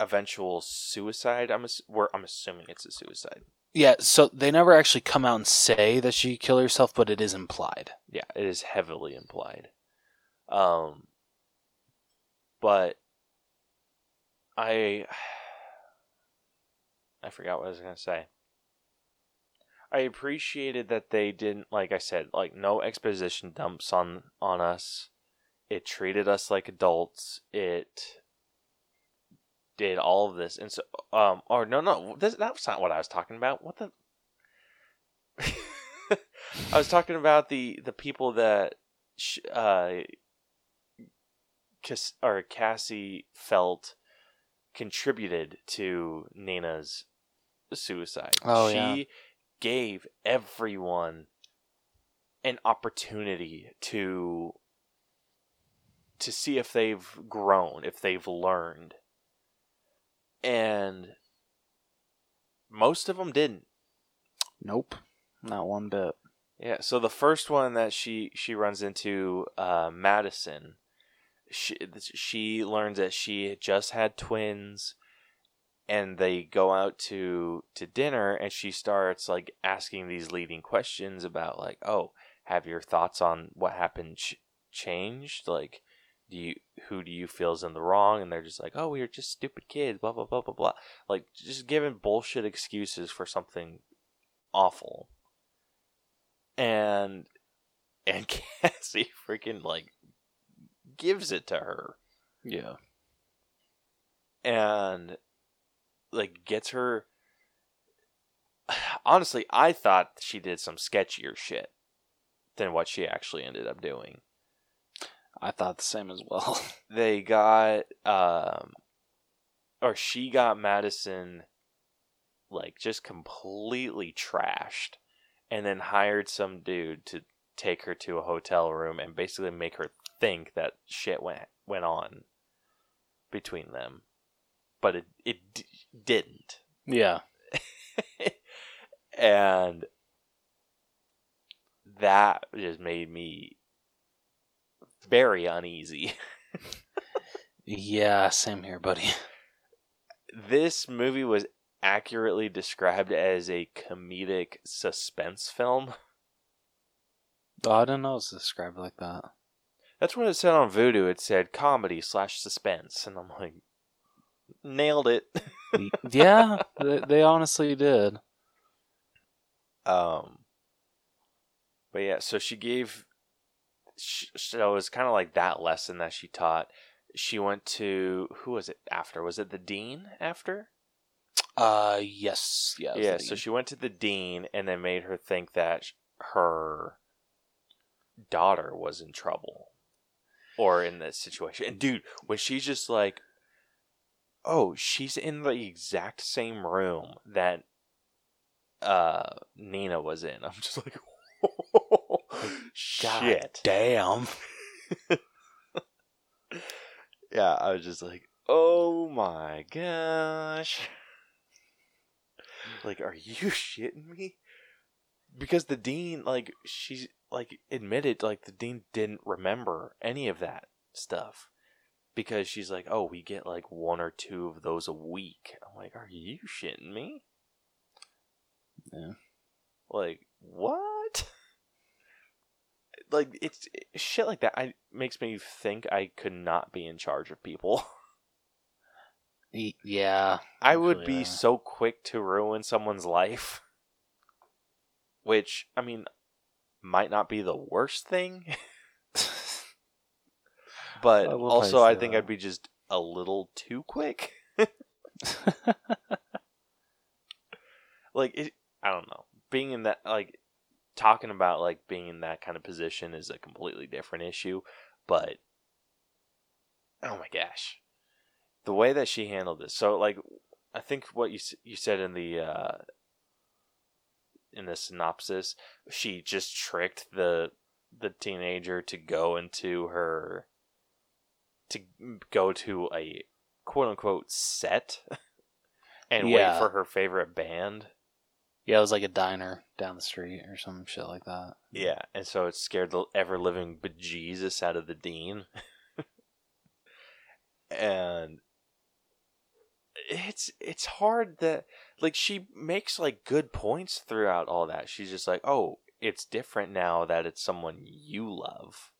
eventual suicide. I'm ass- we're, I'm assuming it's a suicide. Yeah, so they never actually come out and say that she killed herself, but it is implied. Yeah, it is heavily implied. Um, but I I forgot what I was gonna say. I appreciated that they didn't, like I said, like no exposition dumps on on us. It treated us like adults. It did all of this, and so, um, or no, no, this, that's not what I was talking about. What the? I was talking about the the people that, uh, Cass- or Cassie felt contributed to Nina's suicide. Oh, she yeah. gave everyone an opportunity to to see if they've grown, if they've learned. And most of them didn't. Nope. Not one bit. Yeah, so the first one that she she runs into uh, Madison, she she learns that she just had twins, and they go out to to dinner, and she starts like asking these leading questions about like, oh, have your thoughts on what happened ch- changed? Like, do you who do you feel is in the wrong? And they're just like, oh, we were just stupid kids, blah blah blah blah blah, like just giving bullshit excuses for something awful and and Cassie freaking like gives it to her. Yeah. and like gets her. Honestly, I thought she did some sketchier shit than what she actually ended up doing. I thought the same as well. They got, um, or she got Madison, like just completely trashed, and then hired some dude to take her to a hotel room and basically make her think that shit went went on between them, but it it d- didn't. yeah. and that just made me very uneasy. Yeah, same here, buddy. this movie was accurately described as a comedic suspense film. Oh, I didn't know it was described like that. That's what it said on Vudu. It said comedy slash suspense, and I'm like, nailed it. yeah, they, they honestly did. Um, but yeah, so she gave. sh so it was kind of like that lesson that she taught. She went to who was it after? Was it the dean after? Uh, yes, yeah, yeah. So she went to the dean and then made her think that her daughter was in trouble or in this situation. And dude, when she's just like, "Oh, she's in the exact same room that uh Nina was in," I'm just like, God "Shit." damn. Yeah, I was just like, "Oh my gosh." Like, are you shitting me? Because the dean, like, she's like admitted, like the dean didn't remember any of that stuff. Because she's like, oh, we get like one or two of those a week. I'm like, are you shitting me? Yeah. Like, what? Like it's shit like that. I makes me think I could not be in charge of people. Yeah. I would be so quick to ruin someone's life. Which, I mean, might not be the worst thing, but I love how you also I think that. I'd be just a little too quick. like, it, I don't know. Being in that, like, talking about, like, being in that kind of position is a completely different issue, but oh my gosh. The way that she handled this. So, like, I think what you you said in the uh, in the synopsis, she just tricked the the teenager to go into her to go to a quote unquote set and Yeah. wait for her favorite band. yeah, it was like a diner down the street or some shit like that. Yeah, and so it scared the ever living bejesus out of the dean. and it's it's hard that like she makes like good points throughout all that. She's just like, "Oh, it's different now that it's someone you love."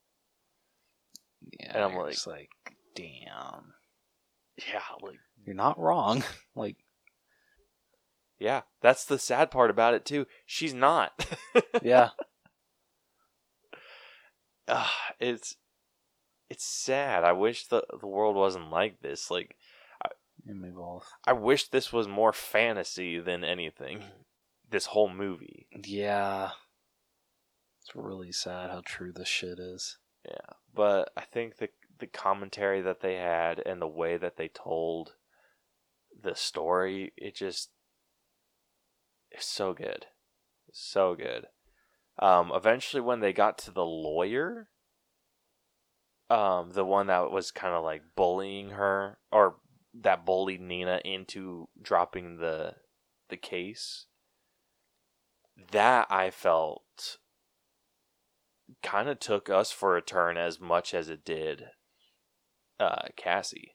Yeah. And I'm like- like, damn. Yeah, like You're not wrong. like, yeah, that's the sad part about it too. She's not. yeah. Ah, it's it's sad. I wish the the world wasn't like this. Like You me both. I wish this was more fantasy than anything. This whole movie. Yeah. It's really sad how true this shit is. Yeah, but I think the the commentary that they had and the way that they told the story, it just it's so good. So good. Um eventually when they got to the lawyer, um the one that was kind of like bullying her or that bullied Nina into dropping the the case, that I felt kind of took us for a turn as much as it did uh, Cassie.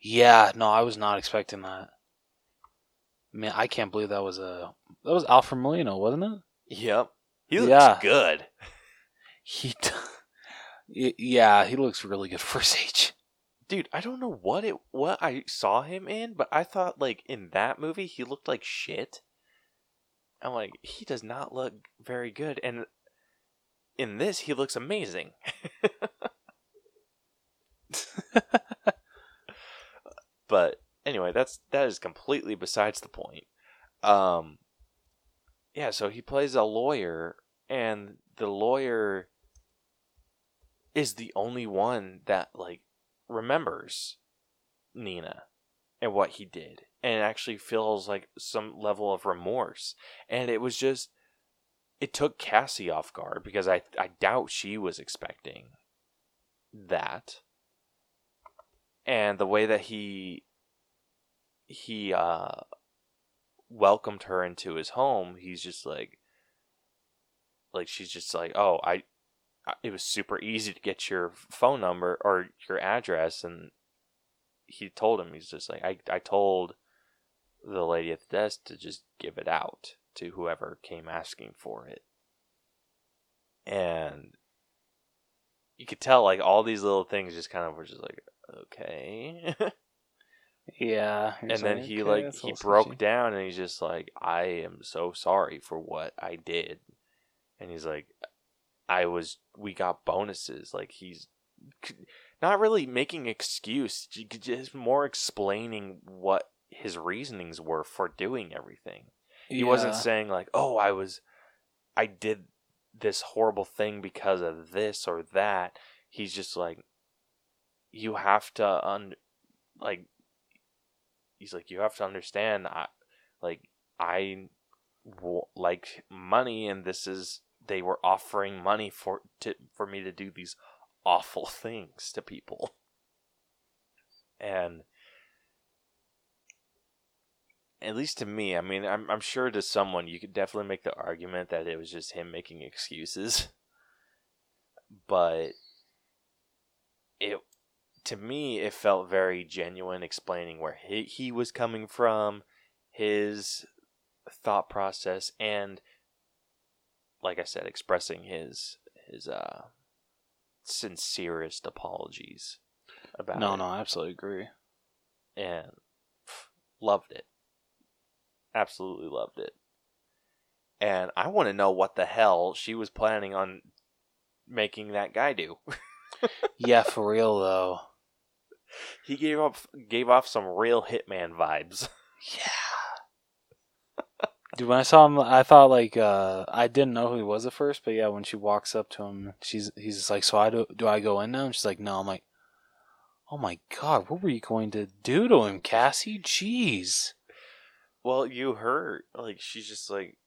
Yeah, no, I was not expecting that. Man, I can't believe that was a that was Alfred Molina, wasn't it? Yep. He looks Yeah. good. He, Y- yeah, he looks really good for his age. Dude, I don't know what it what I saw him in, but I thought like in that movie he looked like shit. I'm like, he does not look very good and in this he looks amazing. but anyway, that's that is completely besides the point. Um, yeah, so he plays a lawyer, and the lawyer is the only one that like remembers Nina and what he did, and actually feels like some level of remorse. And it was just, it took Cassie off guard because I I doubt she was expecting that. And the way that he he uh welcomed her into his home, he's just like like she's just like, "Oh, I Uh, it was super easy to get your phone number or your address and he told him he's just like I I told the lady at the desk to just give it out to whoever came asking for it. And you could tell like all these little things just kind of were just like okay. Yeah. and then he like he broke down and he's just like I am so sorry for what I did. And he's like I was we got bonuses like he's not really making excuse just more explaining what his reasonings were for doing everything he Yeah. wasn't saying like oh i was i did this horrible thing because of this or that he's just like you have to un like he's like you have to understand i like i w- like money and this is they were offering money for to for me to do these awful things to people. And at least to me i mean i'm, I'm sure to someone you could definitely make the argument that it was just him making excuses. But it to me it felt very genuine explaining where he, he was coming from his thought process and like i said expressing his his uh sincerest apologies about No, it no, I absolutely agree. and pff, loved it. Absolutely loved it. And I want to know what the hell she was planning on making that guy do. Yeah, for real though. he gave up gave off some real hitman vibes. Yeah. Dude, when I saw him, I thought like uh, I didn't know who he was at first, but yeah, when she walks up to him, she's he's just like, "So I do, do I go in now?" And she's like, "No." I'm like, "Oh my god, what were you going to do to him, Cassie? Jeez." Well, you hurt. like she's just like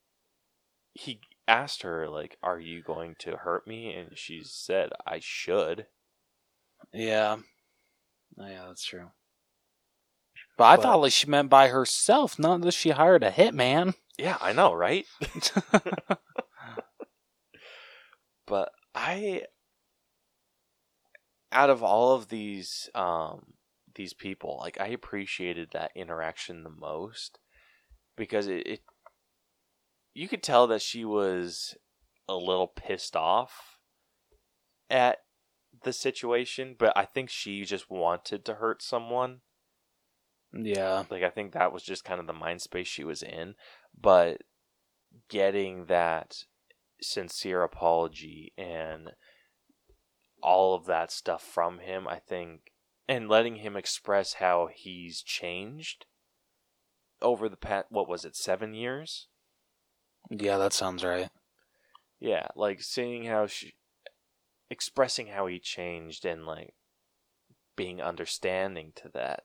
he asked her like, "Are you going to hurt me?" And she said, "I should." Yeah. Oh, yeah, that's true. But I But- thought like she meant by herself, not that she hired a hitman. Yeah, I know, right? but I out of all of these um these people, like I appreciated that interaction the most because it, it you could tell that she was a little pissed off at the situation, but I think she just wanted to hurt someone. Yeah. Like I think that was just kind of the mind space she was in, but getting that sincere apology and all of that stuff from him, I think, and letting him express how he's changed over the past what was it, 7 years? Yeah, that sounds right. Yeah, like seeing how she expressing how he changed and like being understanding to that.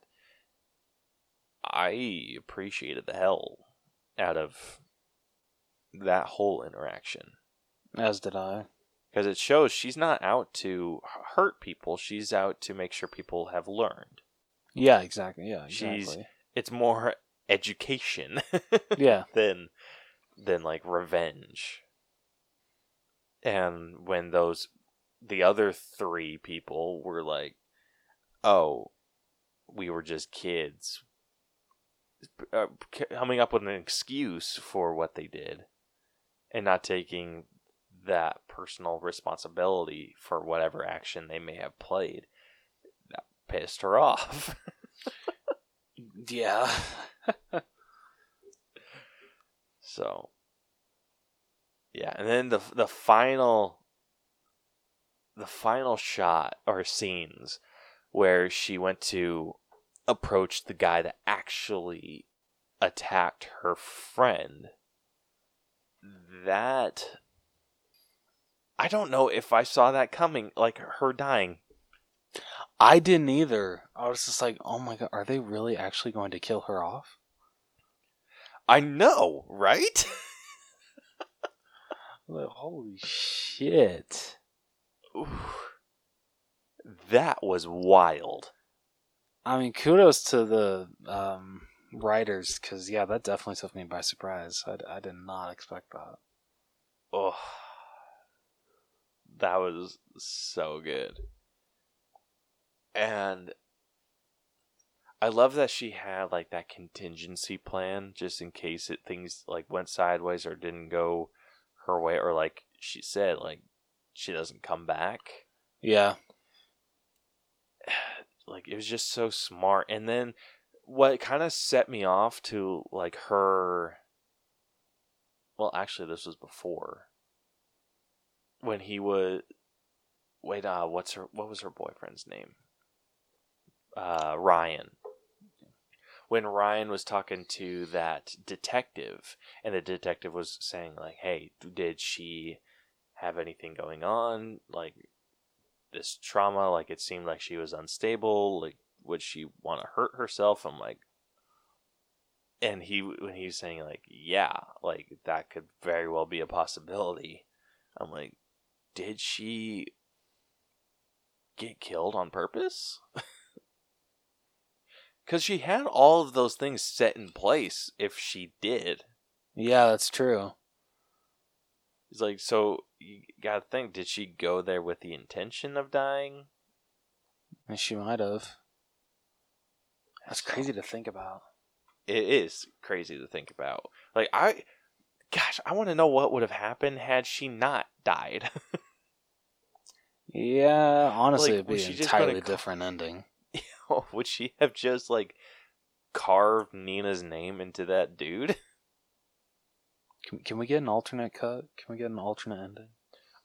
I appreciated the hell out of that whole interaction As did I. because it shows she's not out to hurt people, she's out to make sure people have learned. Yeah, exactly. Yeah, She's- exactly. It's more education Yeah. than than like revenge. And when those the other three people were like, "Oh, we were just kids," uh, coming up with an excuse for what they did, and not taking that personal responsibility for whatever action they may have played, that pissed her off. Yeah. So, yeah, and then the the final the final shot or scenes where she went to approached the guy that actually attacked her friend, that I don't know if I saw that coming, like her dying. I didn't either. I was just like, oh my god, are they really actually going to kill her off? I know, right? Like, holy shit. That was wild. I mean, kudos to the um, writers because yeah, that definitely took me by surprise. I, I did not expect that. Oh, that was so good. And I love that she had like that contingency plan just in case it things like went sideways or didn't go her way or like she said like she doesn't come back. Yeah, like it was just so smart and then what kind of set me off to like her well actually this was before. When he would wait uh what's her what was her boyfriend's name? Uh ryan. When ryan was talking to that detective and the detective was saying like hey did she have anything going on? Like this trauma like it seemed like she was unstable like would she want to hurt herself? I'm like and he when he's saying like yeah like that could very well be a possibility. I'm like did she get killed on purpose? Because she had all of those things set in place if she did. Yeah, that's true. He's like, so you gotta think, did she go there with the intention of dying? And she might have. That's crazy to think about. It is crazy to think about. Like I, gosh, I want to know what would have happened had she not died. Yeah, honestly, Like, it'd be an she just gonna entirely ca- different ending. would she have just like carved Nina's name into that dude? Can, can we get an alternate cut? Can we get an alternate ending?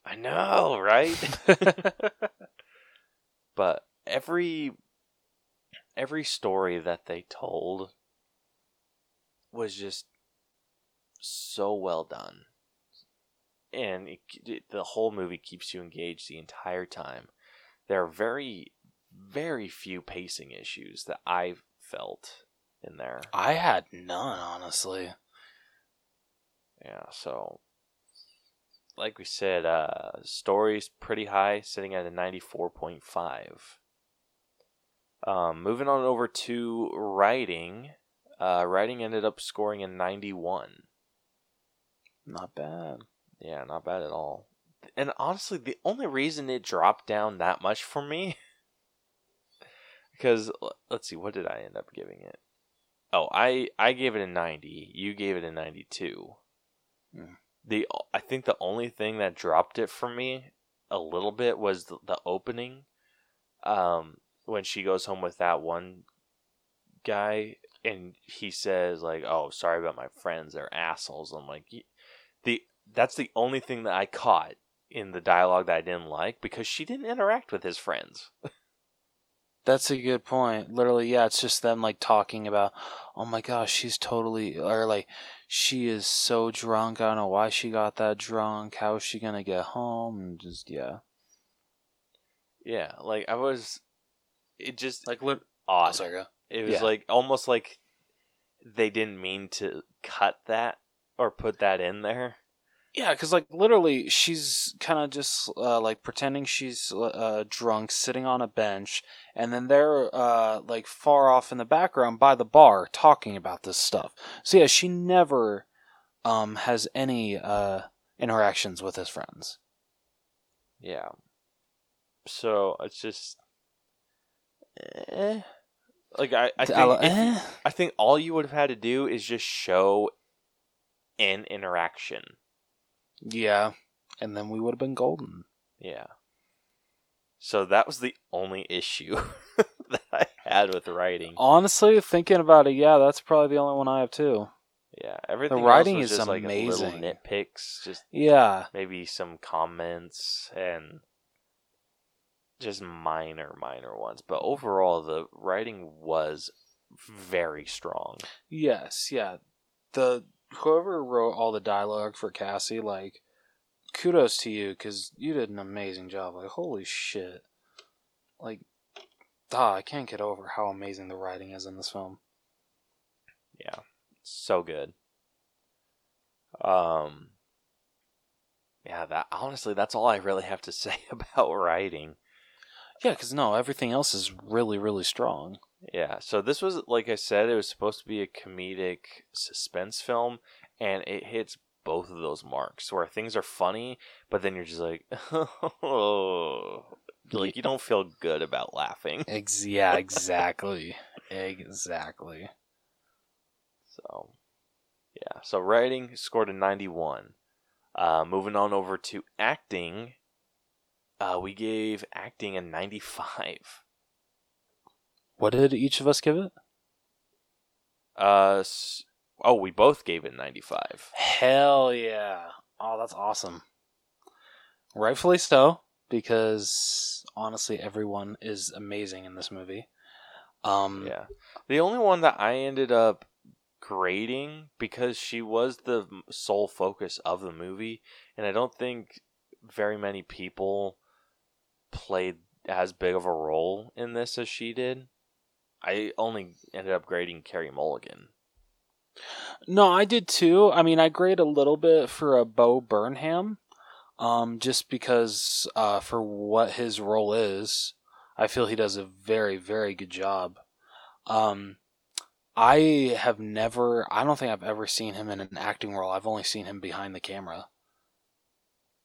I know, right? but every every story that they told was just so well done and it, it, the whole movie keeps you engaged the entire time there are very very few pacing issues that i felt in there I had none, honestly. Yeah so like we said uh story's pretty high sitting at a 94.5 um moving on over to writing uh writing ended up scoring a 91 Not bad. yeah not bad at all. And honestly the only reason it dropped down that much for me because let's see what did i end up giving it? Oh i i gave it a 90 you gave it a 92 The i think the only thing that dropped it for me a little bit was the, the opening um when she goes home with that one guy and he says like oh sorry about my friends they're assholes. I'm like the that's the only thing that i caught in the dialogue that i didn't like because she didn't interact with his friends. That's a good point. Literally, yeah, it's just them like talking about, oh my gosh, she's totally, or like, she is so drunk. I don't know why she got that drunk. How is she gonna get home? And just yeah, yeah like i was it just like what odd Oh, sorry, go. It was Yeah. like almost like they didn't mean to cut that or put that in there. Yeah, because like literally, she's kind of just uh, like pretending she's uh, drunk, sitting on a bench, and then they're uh, like far off in the background by the bar talking about this stuff. So yeah, she never um, has any uh, interactions with his friends. Yeah. So it's just, eh. like I, I think eh. I think all you would have had to do is just show an interaction. Yeah, and then we would have been golden. Yeah. So that was the only issue that I had with writing. Honestly, thinking about it, yeah, that's probably the only one I have too. Yeah, everything The writing is just like amazing. little nitpicks, just Yeah, maybe some comments and just minor, minor ones. But overall, the writing was very strong. Yes, yeah. The whoever wrote all the dialogue for Cassie, like, kudos to you because you did an amazing job. Like, holy shit! Like, ah, I can't get over how amazing the writing is in this film. Yeah, so good. Um, yeah, that honestly, that's all I really have to say about writing. Yeah, because no, everything else is really, really strong. Yeah, so this was, like I said, it was supposed to be a comedic suspense film, and it hits both of those marks where things are funny, but then you're just like, oh, like you don't feel good about laughing. Ex- yeah, exactly. exactly. So, yeah, so writing scored a 91. Uh, moving on over to acting, uh, we gave acting a 95. What did each of us give it? Uh, oh, we both gave it 95. Hell yeah. Oh, that's awesome. Rightfully so, because honestly, everyone is amazing in this movie. Um, Yeah. The only one that I ended up grading because she was the sole focus of the movie, and I don't think very many people played as big of a role in this as she did. I only ended up grading Carey Mulligan. No, I did too. I mean, I grade a little bit for a Bo Burnham, um, just because uh, for what his role is, I feel he does a very, very good job. Um, I have never, I don't think I've ever seen him in an acting role. I've only seen him behind the camera.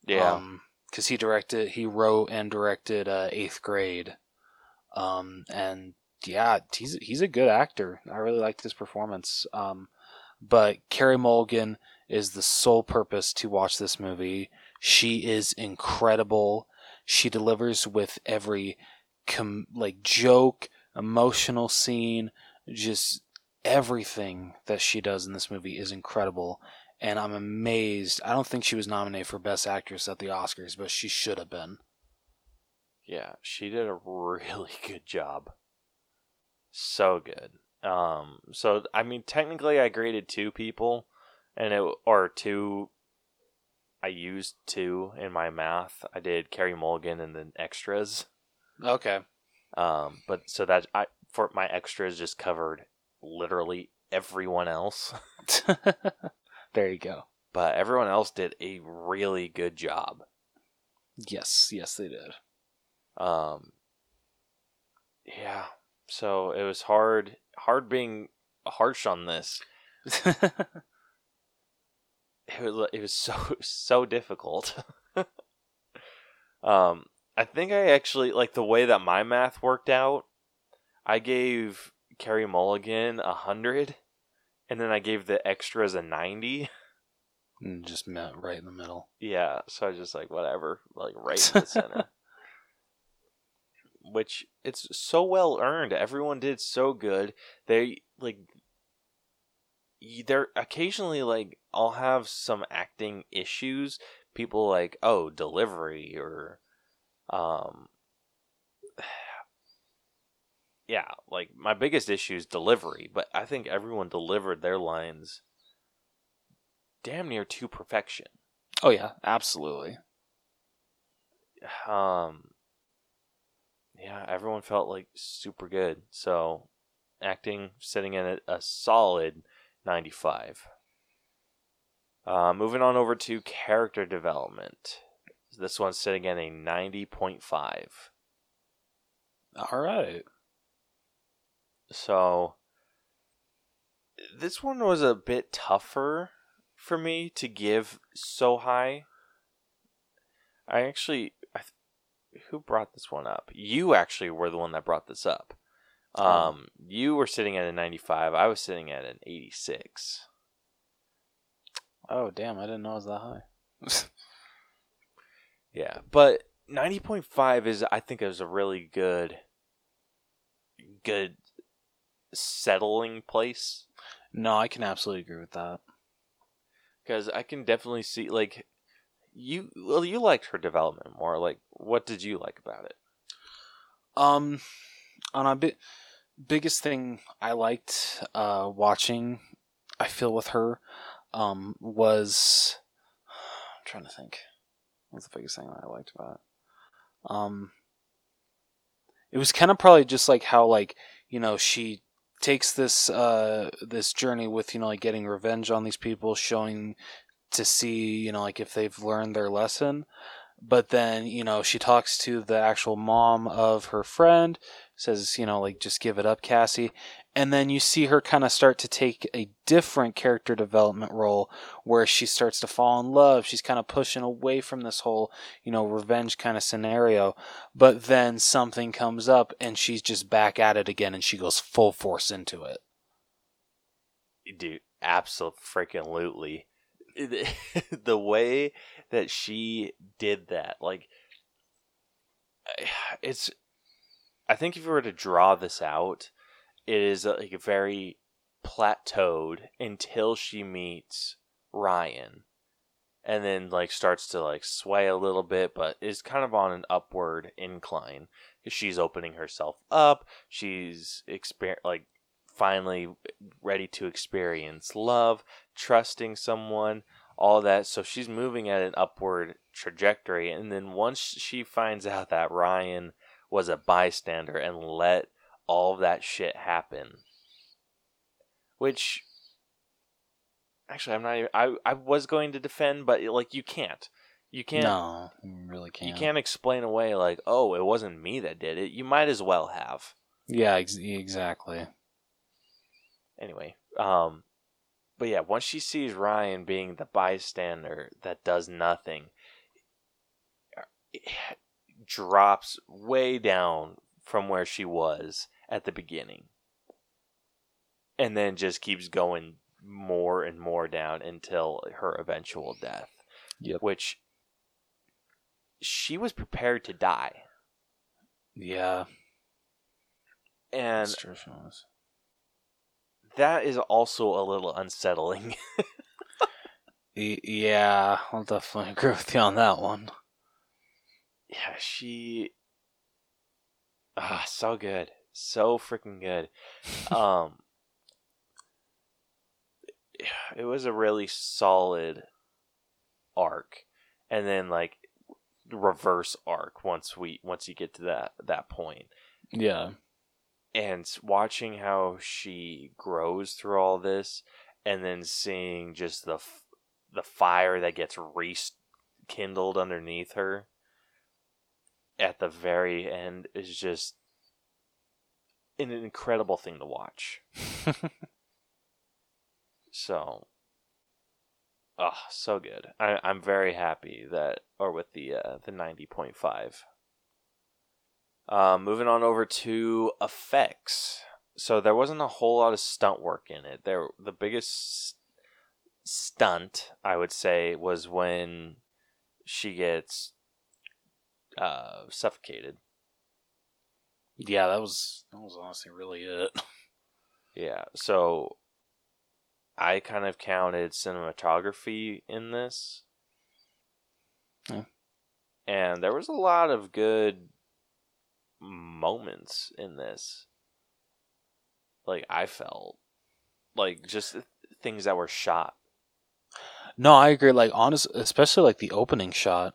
Yeah. because he directed, he wrote and directed uh, Eighth Grade, um, and yeah, he's he's a good actor. I really liked his performance. Um, but Carey Mulligan is the sole purpose to watch this movie. She is incredible. She delivers with every com- like joke, emotional scene, just everything that she does in this movie is incredible. And I'm amazed. I don't think she was nominated for Best Actress at the Oscars, but she should have been. Yeah, she did a really good job. So good. Um, so I mean, technically, I graded two people, and it or two. I used two in my math. I did Carey Mulligan and then extras. Okay. Um, but so that I for my extras just covered literally everyone else, there you go. but everyone else did a really good job. Yes, yes, they did. Um, yeah. So it was hard, hard being harsh on this. It was, it was so so difficult. um, I think I actually like the way that my math worked out. I gave Carey Mulligan a hundred, and then I gave the extras a ninety. And just met right in the middle. Yeah, so I was just like whatever, like right in the center. Which it's so well earned. Everyone did so good. They like they're occasionally like I'll have some acting issues. People like, "Oh, delivery or um yeah, like my biggest issue is delivery, but I think everyone delivered their lines damn near to perfection. Oh yeah, absolutely. um yeah everyone felt like super good so acting sitting in a, a solid 95 uh, moving on over to character development this one's sitting at a 90.5 All right. so this one was a bit tougher for me to give so high. I actually, who brought this one up? You actually were the one that brought this up. Oh. Um, you were sitting at a 95. I was sitting at an 86. Oh damn, I didn't know it was that high. Yeah, but 90.5 is, I think, is a really good, good settling place. no, I can absolutely agree with that. because I can definitely see like you. Well, you liked her development more. Like, what did you like about it? Um, on a bit biggest thing I liked uh watching, I feel with her, um, was I'm trying to think. What's the biggest thing I liked about it? Um, it was kind of probably just like how like you know she takes this uh this journey with you know like getting revenge on these people, showing to see you know like if they've learned their lesson. But then you know she talks to the actual mom of her friend says you know like just give it up cassie. And then you see her kind of start to take a different character development role where she starts to fall in love. She's kind of pushing away from this whole you know revenge kind of scenario. But then something comes up and she's just back at it again and she goes full force into it. Dude absolutely the way that she did that like it's i think if you were to draw this out it is uh, like very plateaued until she meets ryan and then like starts to like sway a little bit but is kind of on an upward incline. Because she's opening herself up. She's exper- like finally ready to experience love trusting someone, all that. So she's moving at an upward trajectory. And then once she finds out that Ryan was a bystander and let all of that shit happen, which actually I'm not even, I, I was going to defend, but like you can't. You can't. No, you really can't. You can't explain away like, oh, it wasn't me that did it. You might as well have. Yeah, ex- exactly. Anyway, um, but yeah, once she sees Ryan being the bystander that does nothing, drops way down from where she was at the beginning. And then just keeps going more and more down until her eventual death. Yep. Which she was prepared to die. Yeah. And That's true, she was that is also a little unsettling. yeah, I'll definitely agree with you on that one. Yeah, she. Ah, so good, so freaking good. Um, it was a really solid arc, and then like reverse arc once we once you get to that that point. Yeah and watching how she grows through all this and then seeing just the the fire that gets rekindled underneath her at the very end is just an incredible thing to watch. so, oh, so good. I, I'm very happy that, or with the uh, the ninety point five. Uh, moving on over to effects. So there wasn't a whole lot of stunt work in it. There, the biggest stunt I would say was when she gets uh, suffocated. Yeah, that was that was honestly really it. yeah, so I kind of counted cinematography in this. Yeah. And there was a lot of good moments in this. Like I felt like just things that were shot. No, I agree. Like honest, especially like the opening shot.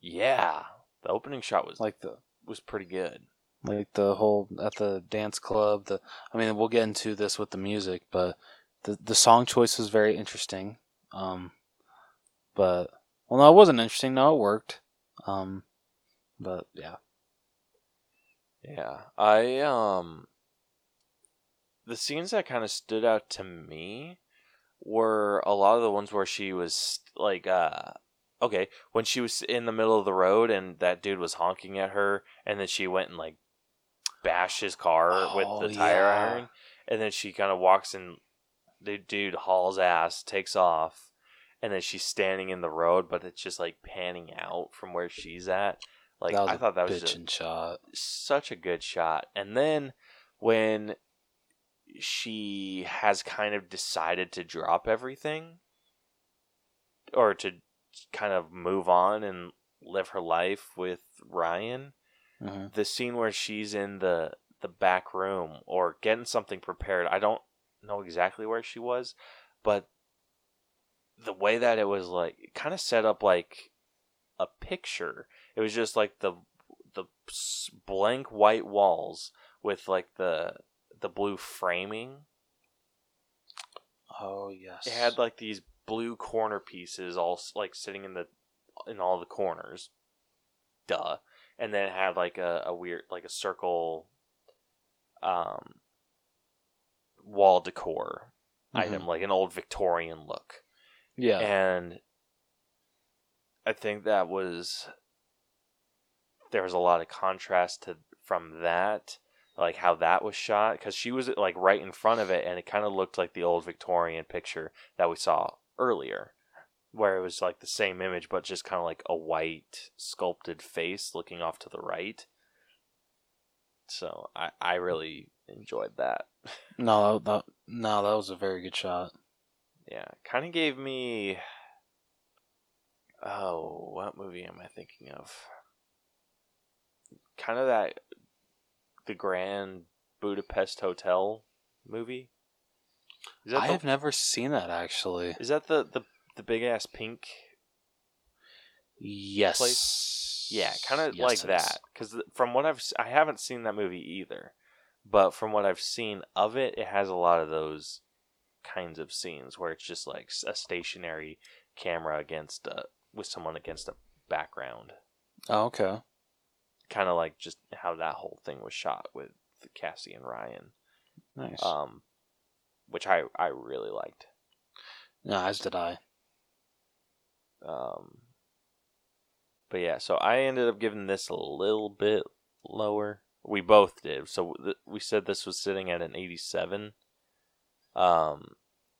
Yeah, the opening shot was like the was pretty good. Like the whole at the dance club. The I mean, we'll get into this with the music, but the the song choice was very interesting. Um, but well, no, it wasn't interesting. No, it worked. Um, but yeah. Yeah, I um the scenes that kind of stood out to me were a lot of the ones where she was like uh okay, when she was in the middle of the road and that dude was honking at her and then she went and like bashed his car oh, with the tire yeah. iron and then she kind of walks in the dude hauls ass, takes off and then she's standing in the road but it's just like panning out from where she's at like I thought that was a, shot. such a good shot. And then when she has kind of decided to drop everything or to kind of move on and live her life with Ryan, Mhm. the scene where she's in the the back room or getting something prepared. I don't know exactly where she was, but the way that it was like kind of set up like a picture. It was just like the the blank white walls with like the the blue framing. Oh yes. It had like these blue corner pieces all like sitting in the in all the corners. Duh. And then it had like a, a weird like a circle um wall decor item, like an old Victorian look. yeah. And I think that was there was a lot of contrast to from that, like how that was shot, because she was like right in front of it, and it kind of looked like the old Victorian picture that we saw earlier, where it was like the same image, but just kind of like a white sculpted face looking off to the right. So I I really enjoyed that. No, that, no, that was a very good shot. Yeah, kind of gave me. Oh, what movie am I thinking of? Kind of that, the Grand Budapest Hotel movie. Is that I the, have never seen that actually. is that the the the big ass pink? Yes. Yeah, kind of Yes, like that. Because from what I've, I haven't seen that movie either, but from what I've seen of it, it has a lot of those kinds of scenes where it's just like a stationary camera against a with someone against a background, Oh, okay. Kind of like just how that whole thing was shot with Cassie and Ryan, Nice. um, which I I really liked. no, as did I. Um, but yeah, so I ended up giving this a little bit lower. We both did. So th- we said this was sitting at an 87. Um,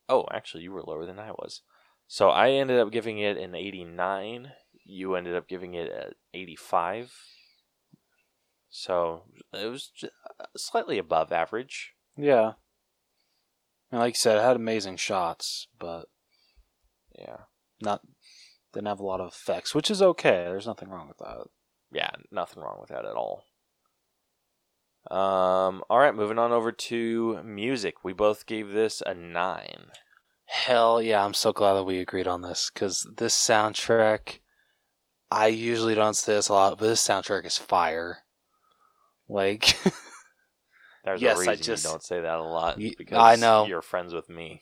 oh, actually, you were lower than I was. So I ended up giving it an 89. You ended up giving it an 85. So it was slightly above average. Yeah. And like you said, it had amazing shots, but Yeah. not didn't have a lot of effects, which is okay. There's nothing wrong with that. yeah, nothing wrong with that at all. Um, all right, moving on over to music. We both gave this a nine. Hell yeah, I'm so glad that we agreed on this because this soundtrack, I usually don't say this a lot, but this soundtrack is fire. Like, There's Yes, a I reason just- you don't say that a lot because I know. you're friends with me.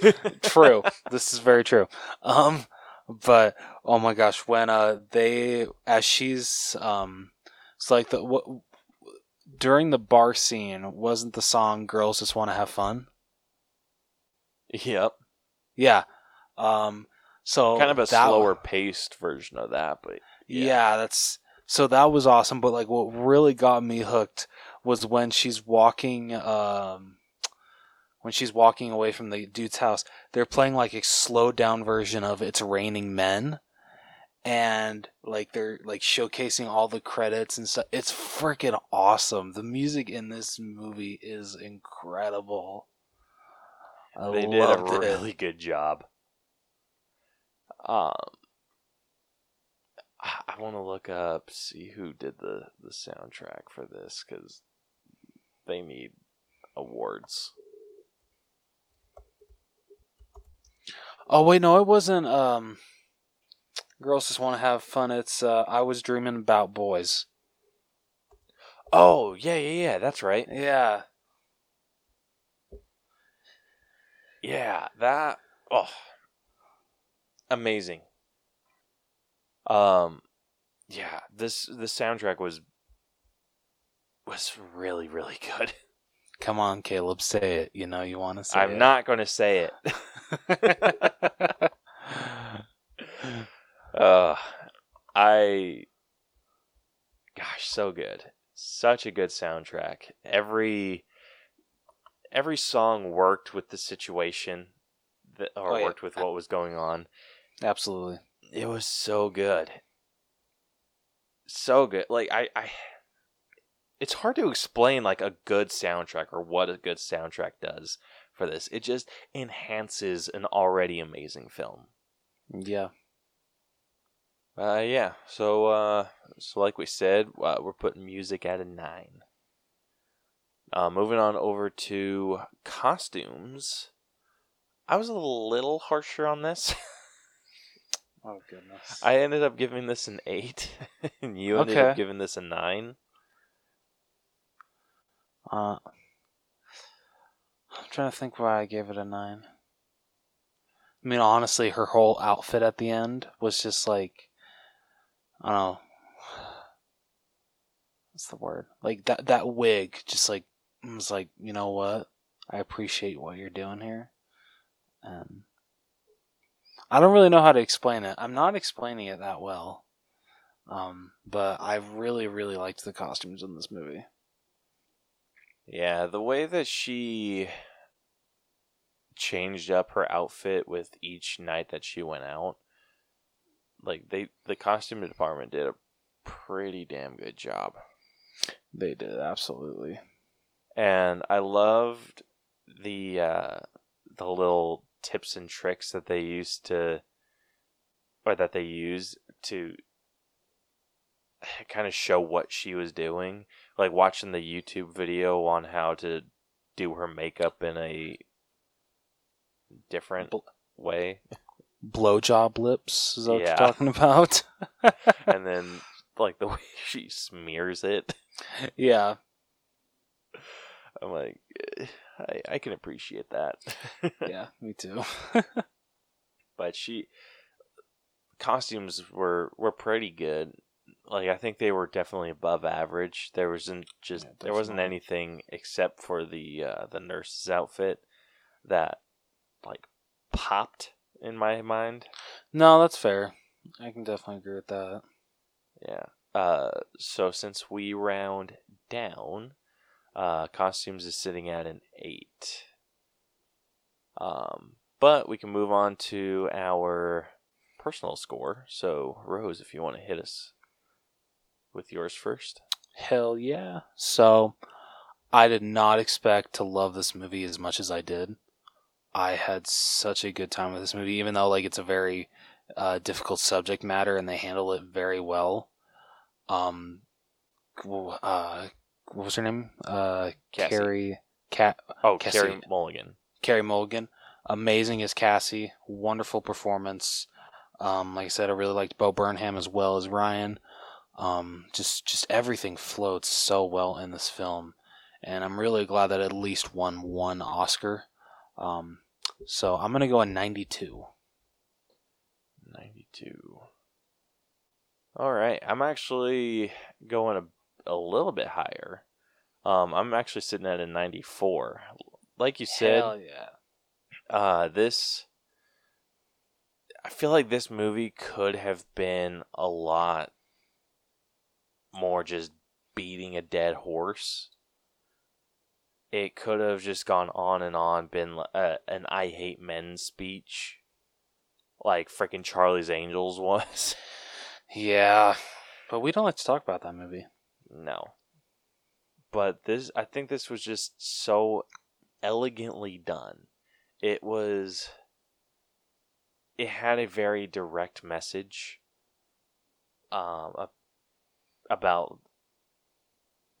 true. this is very true. Um, but oh my gosh, when uh they as she's um, it's like the what during the bar scene wasn't the song "Girls Just Want to Have Fun"? Yep, Yeah. Um. So kind of a that- slower paced version of that, but Yeah. Yeah. that's so that was awesome. But like, what really got me hooked was when she's walking. Um, when she's walking away from the dude's house, they're playing like a slowed down version of "It's Raining Men," and like they're like showcasing all the credits and stuff. It's freaking awesome. The music in this movie is incredible. I they did a loved it. really good job. Um, I- I want to look up see who did the the soundtrack for this because they need awards. Oh wait, no, it wasn't. Um, girls just want to have fun. It's uh, I was dreaming about boys. Oh yeah, yeah, yeah. That's right. Yeah, Yeah, that oh amazing. Um yeah, this the soundtrack was was really really good. come on, Caleb, say it. You know you want to say it. I'm it. not going to say it. uh I gosh, so good. Such a good soundtrack. Every every song worked with the situation that or Oh, yeah. worked with what was going on. Absolutely. It was so good. So good. Like I, I it's hard to explain like a good soundtrack or what a good soundtrack does for this. It just enhances an already amazing film. Yeah. Uh, yeah. So, uh, so like we said, uh, we're putting music at a nine. Uh, moving on over to costumes. I was a little harsher on this. Oh goodness. I ended up giving this an eight, and you ended Okay. up giving this a nine. Uh, I'm trying to think why I gave it a nine. I mean, honestly, her whole outfit at the end was just like, I don't know, what's the word? Like that that wig, just like was like, you know what? I appreciate what you're doing here, and I don't really know how to explain it. I'm not explaining it that well, um, but I really, really liked the costumes in this movie. Yeah, the way that she changed up her outfit with each night that she went out, like they, the costume department did a pretty damn good job. They did absolutely. and I loved the uh, the little tips and tricks that they used to, or that they used to kind of show what she was doing. Like watching the YouTube video on how to do her makeup in a different Bl- way, blowjob lips is that what you're talking about? and then like the way she smears it. yeah. I'm like, I I can appreciate that. Yeah, me too. but she costumes were were pretty good. Like I think they were definitely above average. There wasn't just Yeah, there wasn't anything except for the uh, the nurse's outfit that like popped in my mind. no, that's fair. I can definitely agree with that. Yeah. Uh, so since we round down, uh, costumes is sitting at an eight. Um, but we can move on to our personal score. So Rose, if you want to hit us with yours first. Hell yeah. So, I did not expect to love this movie as much as I did. I had such a good time with this movie, even though like it's a very uh, difficult subject matter and they handle it very well. Um, uh, what was her name? Uh, Cassie. Carrie. Cat. Oh, Cassie. Carey Mulligan. Carey Mulligan, amazing as Cassie, wonderful performance. Um, like I said, I really liked Bo Burnham as well as Ryan. Um, just just everything floats so well in this film, and I'm really glad that at least won one Oscar. Um, so I'm gonna go a 92. 92. All right. I'm actually going a, a little bit higher. Um, I'm actually sitting at a 94. Like you said, Hell yeah. uh, this. I feel like this movie could have been a lot more just beating a dead horse. It could have just gone on and on, been uh, an "I hate men" speech, like freaking Charlie's Angels was. Yeah, but we don't like to talk about that movie. No. But this I think this was just so elegantly done. It was it had a very direct message um about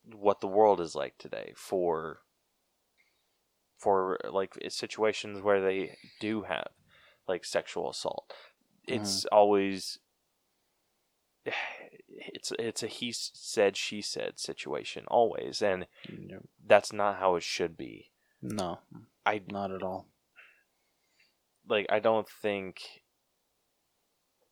what the world is like today for for like situations where they do have like sexual assault. It's always it's it's a he said she said situation always and that's not how it should be No, i not at all. like i don't think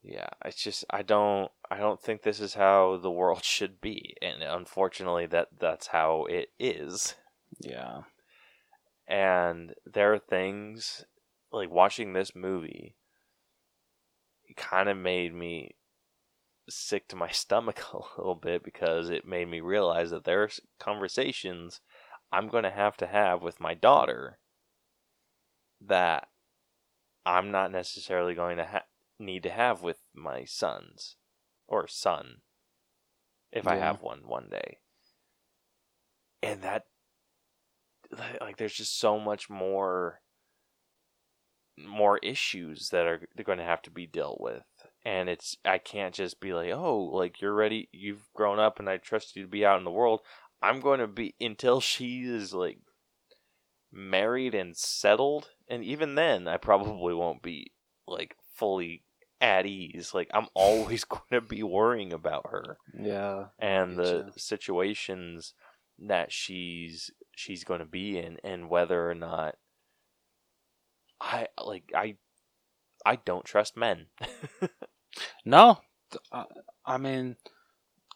yeah it's just i don't i don't think this is how the world should be and unfortunately that that's how it is Yeah. and there are things like watching this movie It kind of made me sick to my stomach a little bit because it made me realize that there's conversations I'm going to have to have with my daughter that I'm not necessarily going to ha- need to have with my sons or son if I have one one day. And that like there's just so much more more issues that are going to have to be dealt with and it's I can't just be like, oh, like you're ready, you've grown up, and I trust you to be out in the world. I'm going to be until she is like married and settled, and even then, I probably won't be like fully at ease. Like I'm always going to be worrying about her Yeah. and the situations that she's she's going to be in, and whether or not I like I I don't trust men. No, I, mean,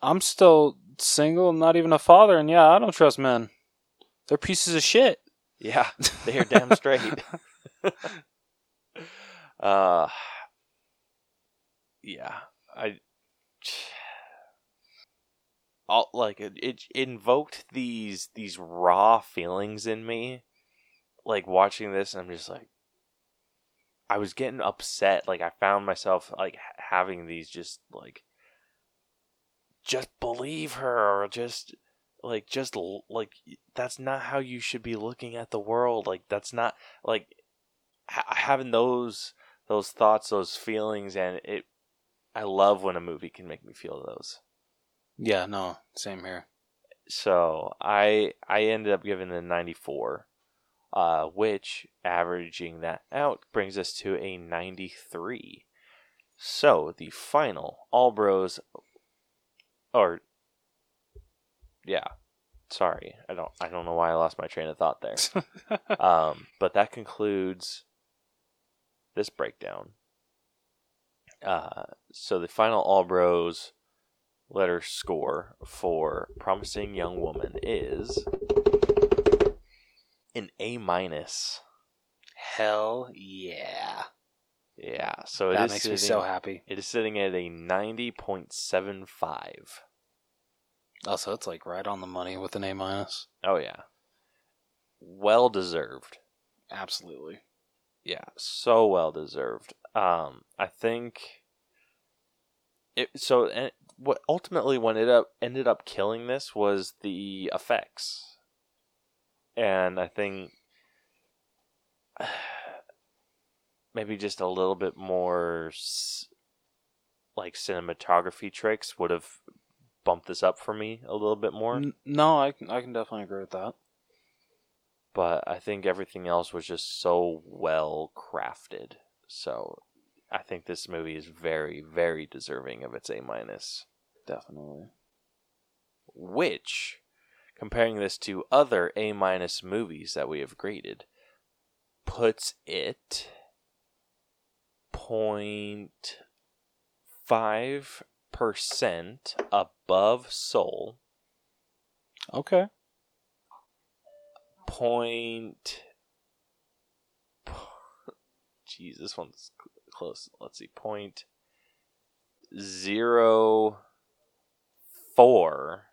I'm still single, not even a father, and yeah, I don't trust men. They're pieces of shit. Yeah, they are damn straight. uh, yeah, I. All, like it, it invoked these these raw feelings in me, like watching this, and I'm just like, I was getting upset. Like I found myself like having these just like, just believe her, or just like just like that's not how you should be looking at the world. Like that's not like ha- having those those thoughts those feelings and it i love when a movie can make me feel those. Yeah, no, same here. so i i ended up giving it a 94 uh which averaging that out brings us to a 93 so the final all bros or yeah sorry i don't i don't know why i lost my train of thought there um, but that concludes this breakdown. Uh, so the final All Bros letter score for Promising Young Woman is an A minus. Hell yeah. Yeah, so it that is makes me so happy. It is sitting at a ninety point seven five. Also, it's like right on the money with an A minus. Oh yeah, well deserved. Absolutely. Yeah, so well deserved. Um, I think it. So, and what ultimately what it up ended up killing this was the effects, and I think maybe just a little bit more like cinematography tricks would have bumped this up for me a little bit more. No, I can, I can definitely agree with that. but I think everything else was just so well crafted. So I think this movie is very, very deserving of its A minus. Definitely. Which, comparing this to other A minus movies that we have graded, puts it point five percent above Soul. Okay. point. Jeez, this one's close. Let's see, point zero four.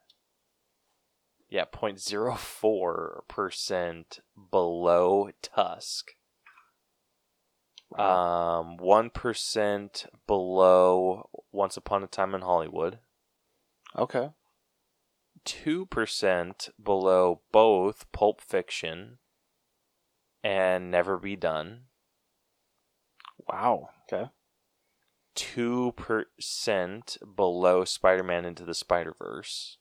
Yeah, point zero four percent below Tusk. Um, one percent below Once Upon a Time in Hollywood. okay. two percent below both Pulp Fiction and Never Be Done. Wow. Okay. Two percent below Spider-Man Into the Spider-Verse,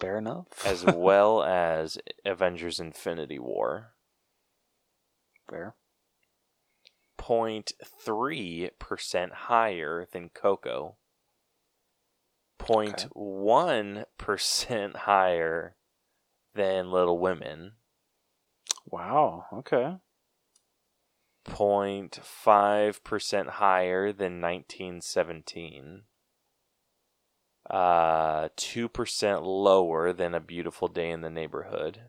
Fair enough. as well as Avengers: Infinity War. Fair. 0.3 percent higher than Coco. 0.1 percent higher than Little Women. Wow. Okay. 0.5% higher than 1917. Uh, 2% lower than A Beautiful Day in the Neighborhood.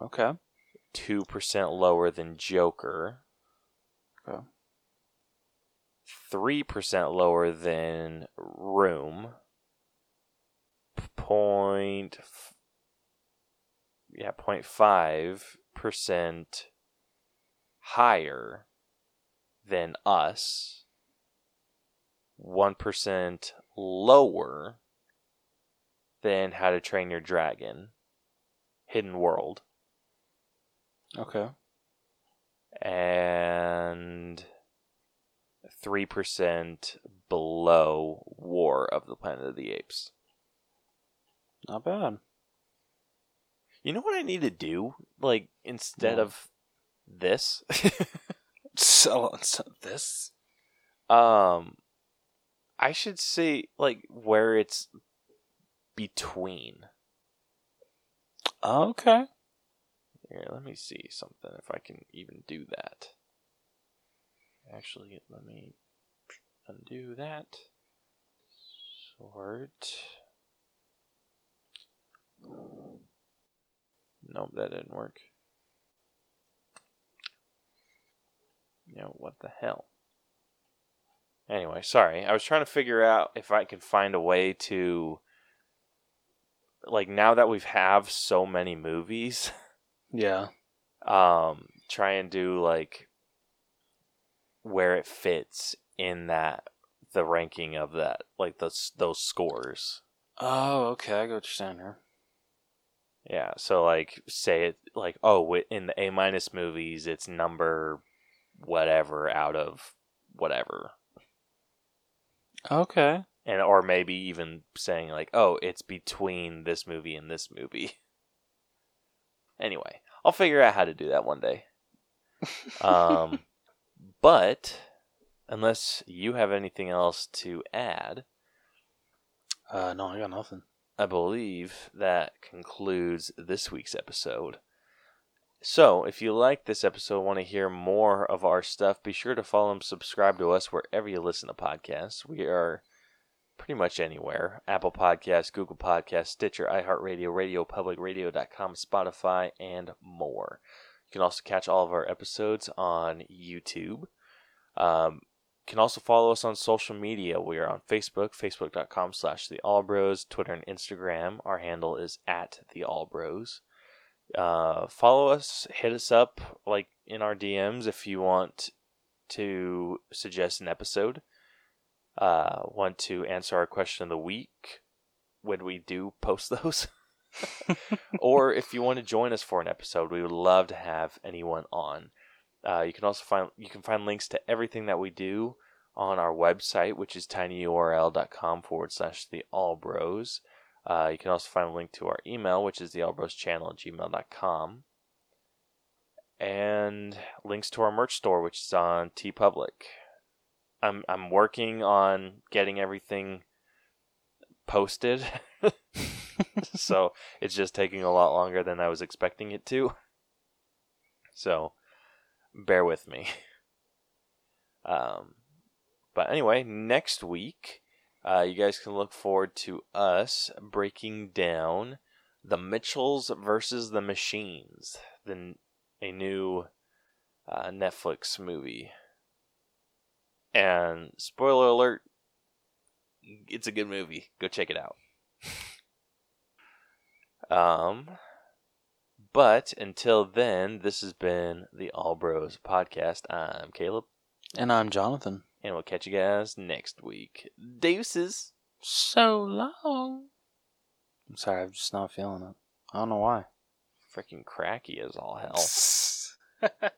Okay. 2% lower than Joker. Okay. 3% lower than Room. Point. Yeah, 0.5% higher than Us. 1% lower than How to Train Your Dragon. Hidden World. Okay. and 3% below War of the Planet of the Apes. Not bad. You know what I need to do? Like, instead What? of this? So, so this. um, I should say, like, where it's between. Okay. Here, let me see something if I can even do that. Actually, let me undo that. Sort. Nope, that didn't work. You know, what the hell? Anyway, sorry. I was trying to figure out if I could find a way to. Like, now that we've have so many movies. Yeah. um try and do like where it fits in that the ranking of that like those those scores Oh, okay. I got what you're saying here. yeah so like say it like oh in the a minus movies it's number whatever out of whatever Okay. and or maybe even saying like oh it's between this movie and this movie anyway i'll figure out how to do that one day. Um but unless you have anything else to add Uh, no, I got nothing. i believe that concludes this week's episode. So if you like this episode want to hear more of our stuff be sure to follow and subscribe to us wherever you listen to podcasts. We are pretty much anywhere. Apple podcasts google podcasts stitcher iheartradio radio publicradio.com spotify and more. You can also catch all of our episodes on youtube. Um, you can also follow us on social media. We are on facebook facebook.com slash the allbros twitter and instagram. Our handle is at the allbros uh, follow us hit us up like in our dms if you want to suggest an episode uh, want to answer our question of the week when we do post those. or if you want to join us for an episode, we would love to have anyone on. Uh, you can also find you can find links to everything that we do on our website, which is tinyurl.com forward slash the all bros. Uh, you can also find a link to our email, which is the allbros channel at gmail.com. And links to our merch store, which is on TeePublic. I'm I'm working on getting everything posted. so it's just taking a lot longer than I was expecting it to. So bear with me. Um but anyway, next week uh, you guys can look forward to us breaking down the Mitchells versus the Machines, the a new uh, Netflix movie. And spoiler alert, it's a good movie. Go check it out. um, but until then, this has been the All Bros podcast. I'm Caleb, And I'm Jonathan. and we'll catch you guys next week. Deuces. So long. I'm sorry, I'm just not feeling it. I don't know why. Freaking cracky as all hell.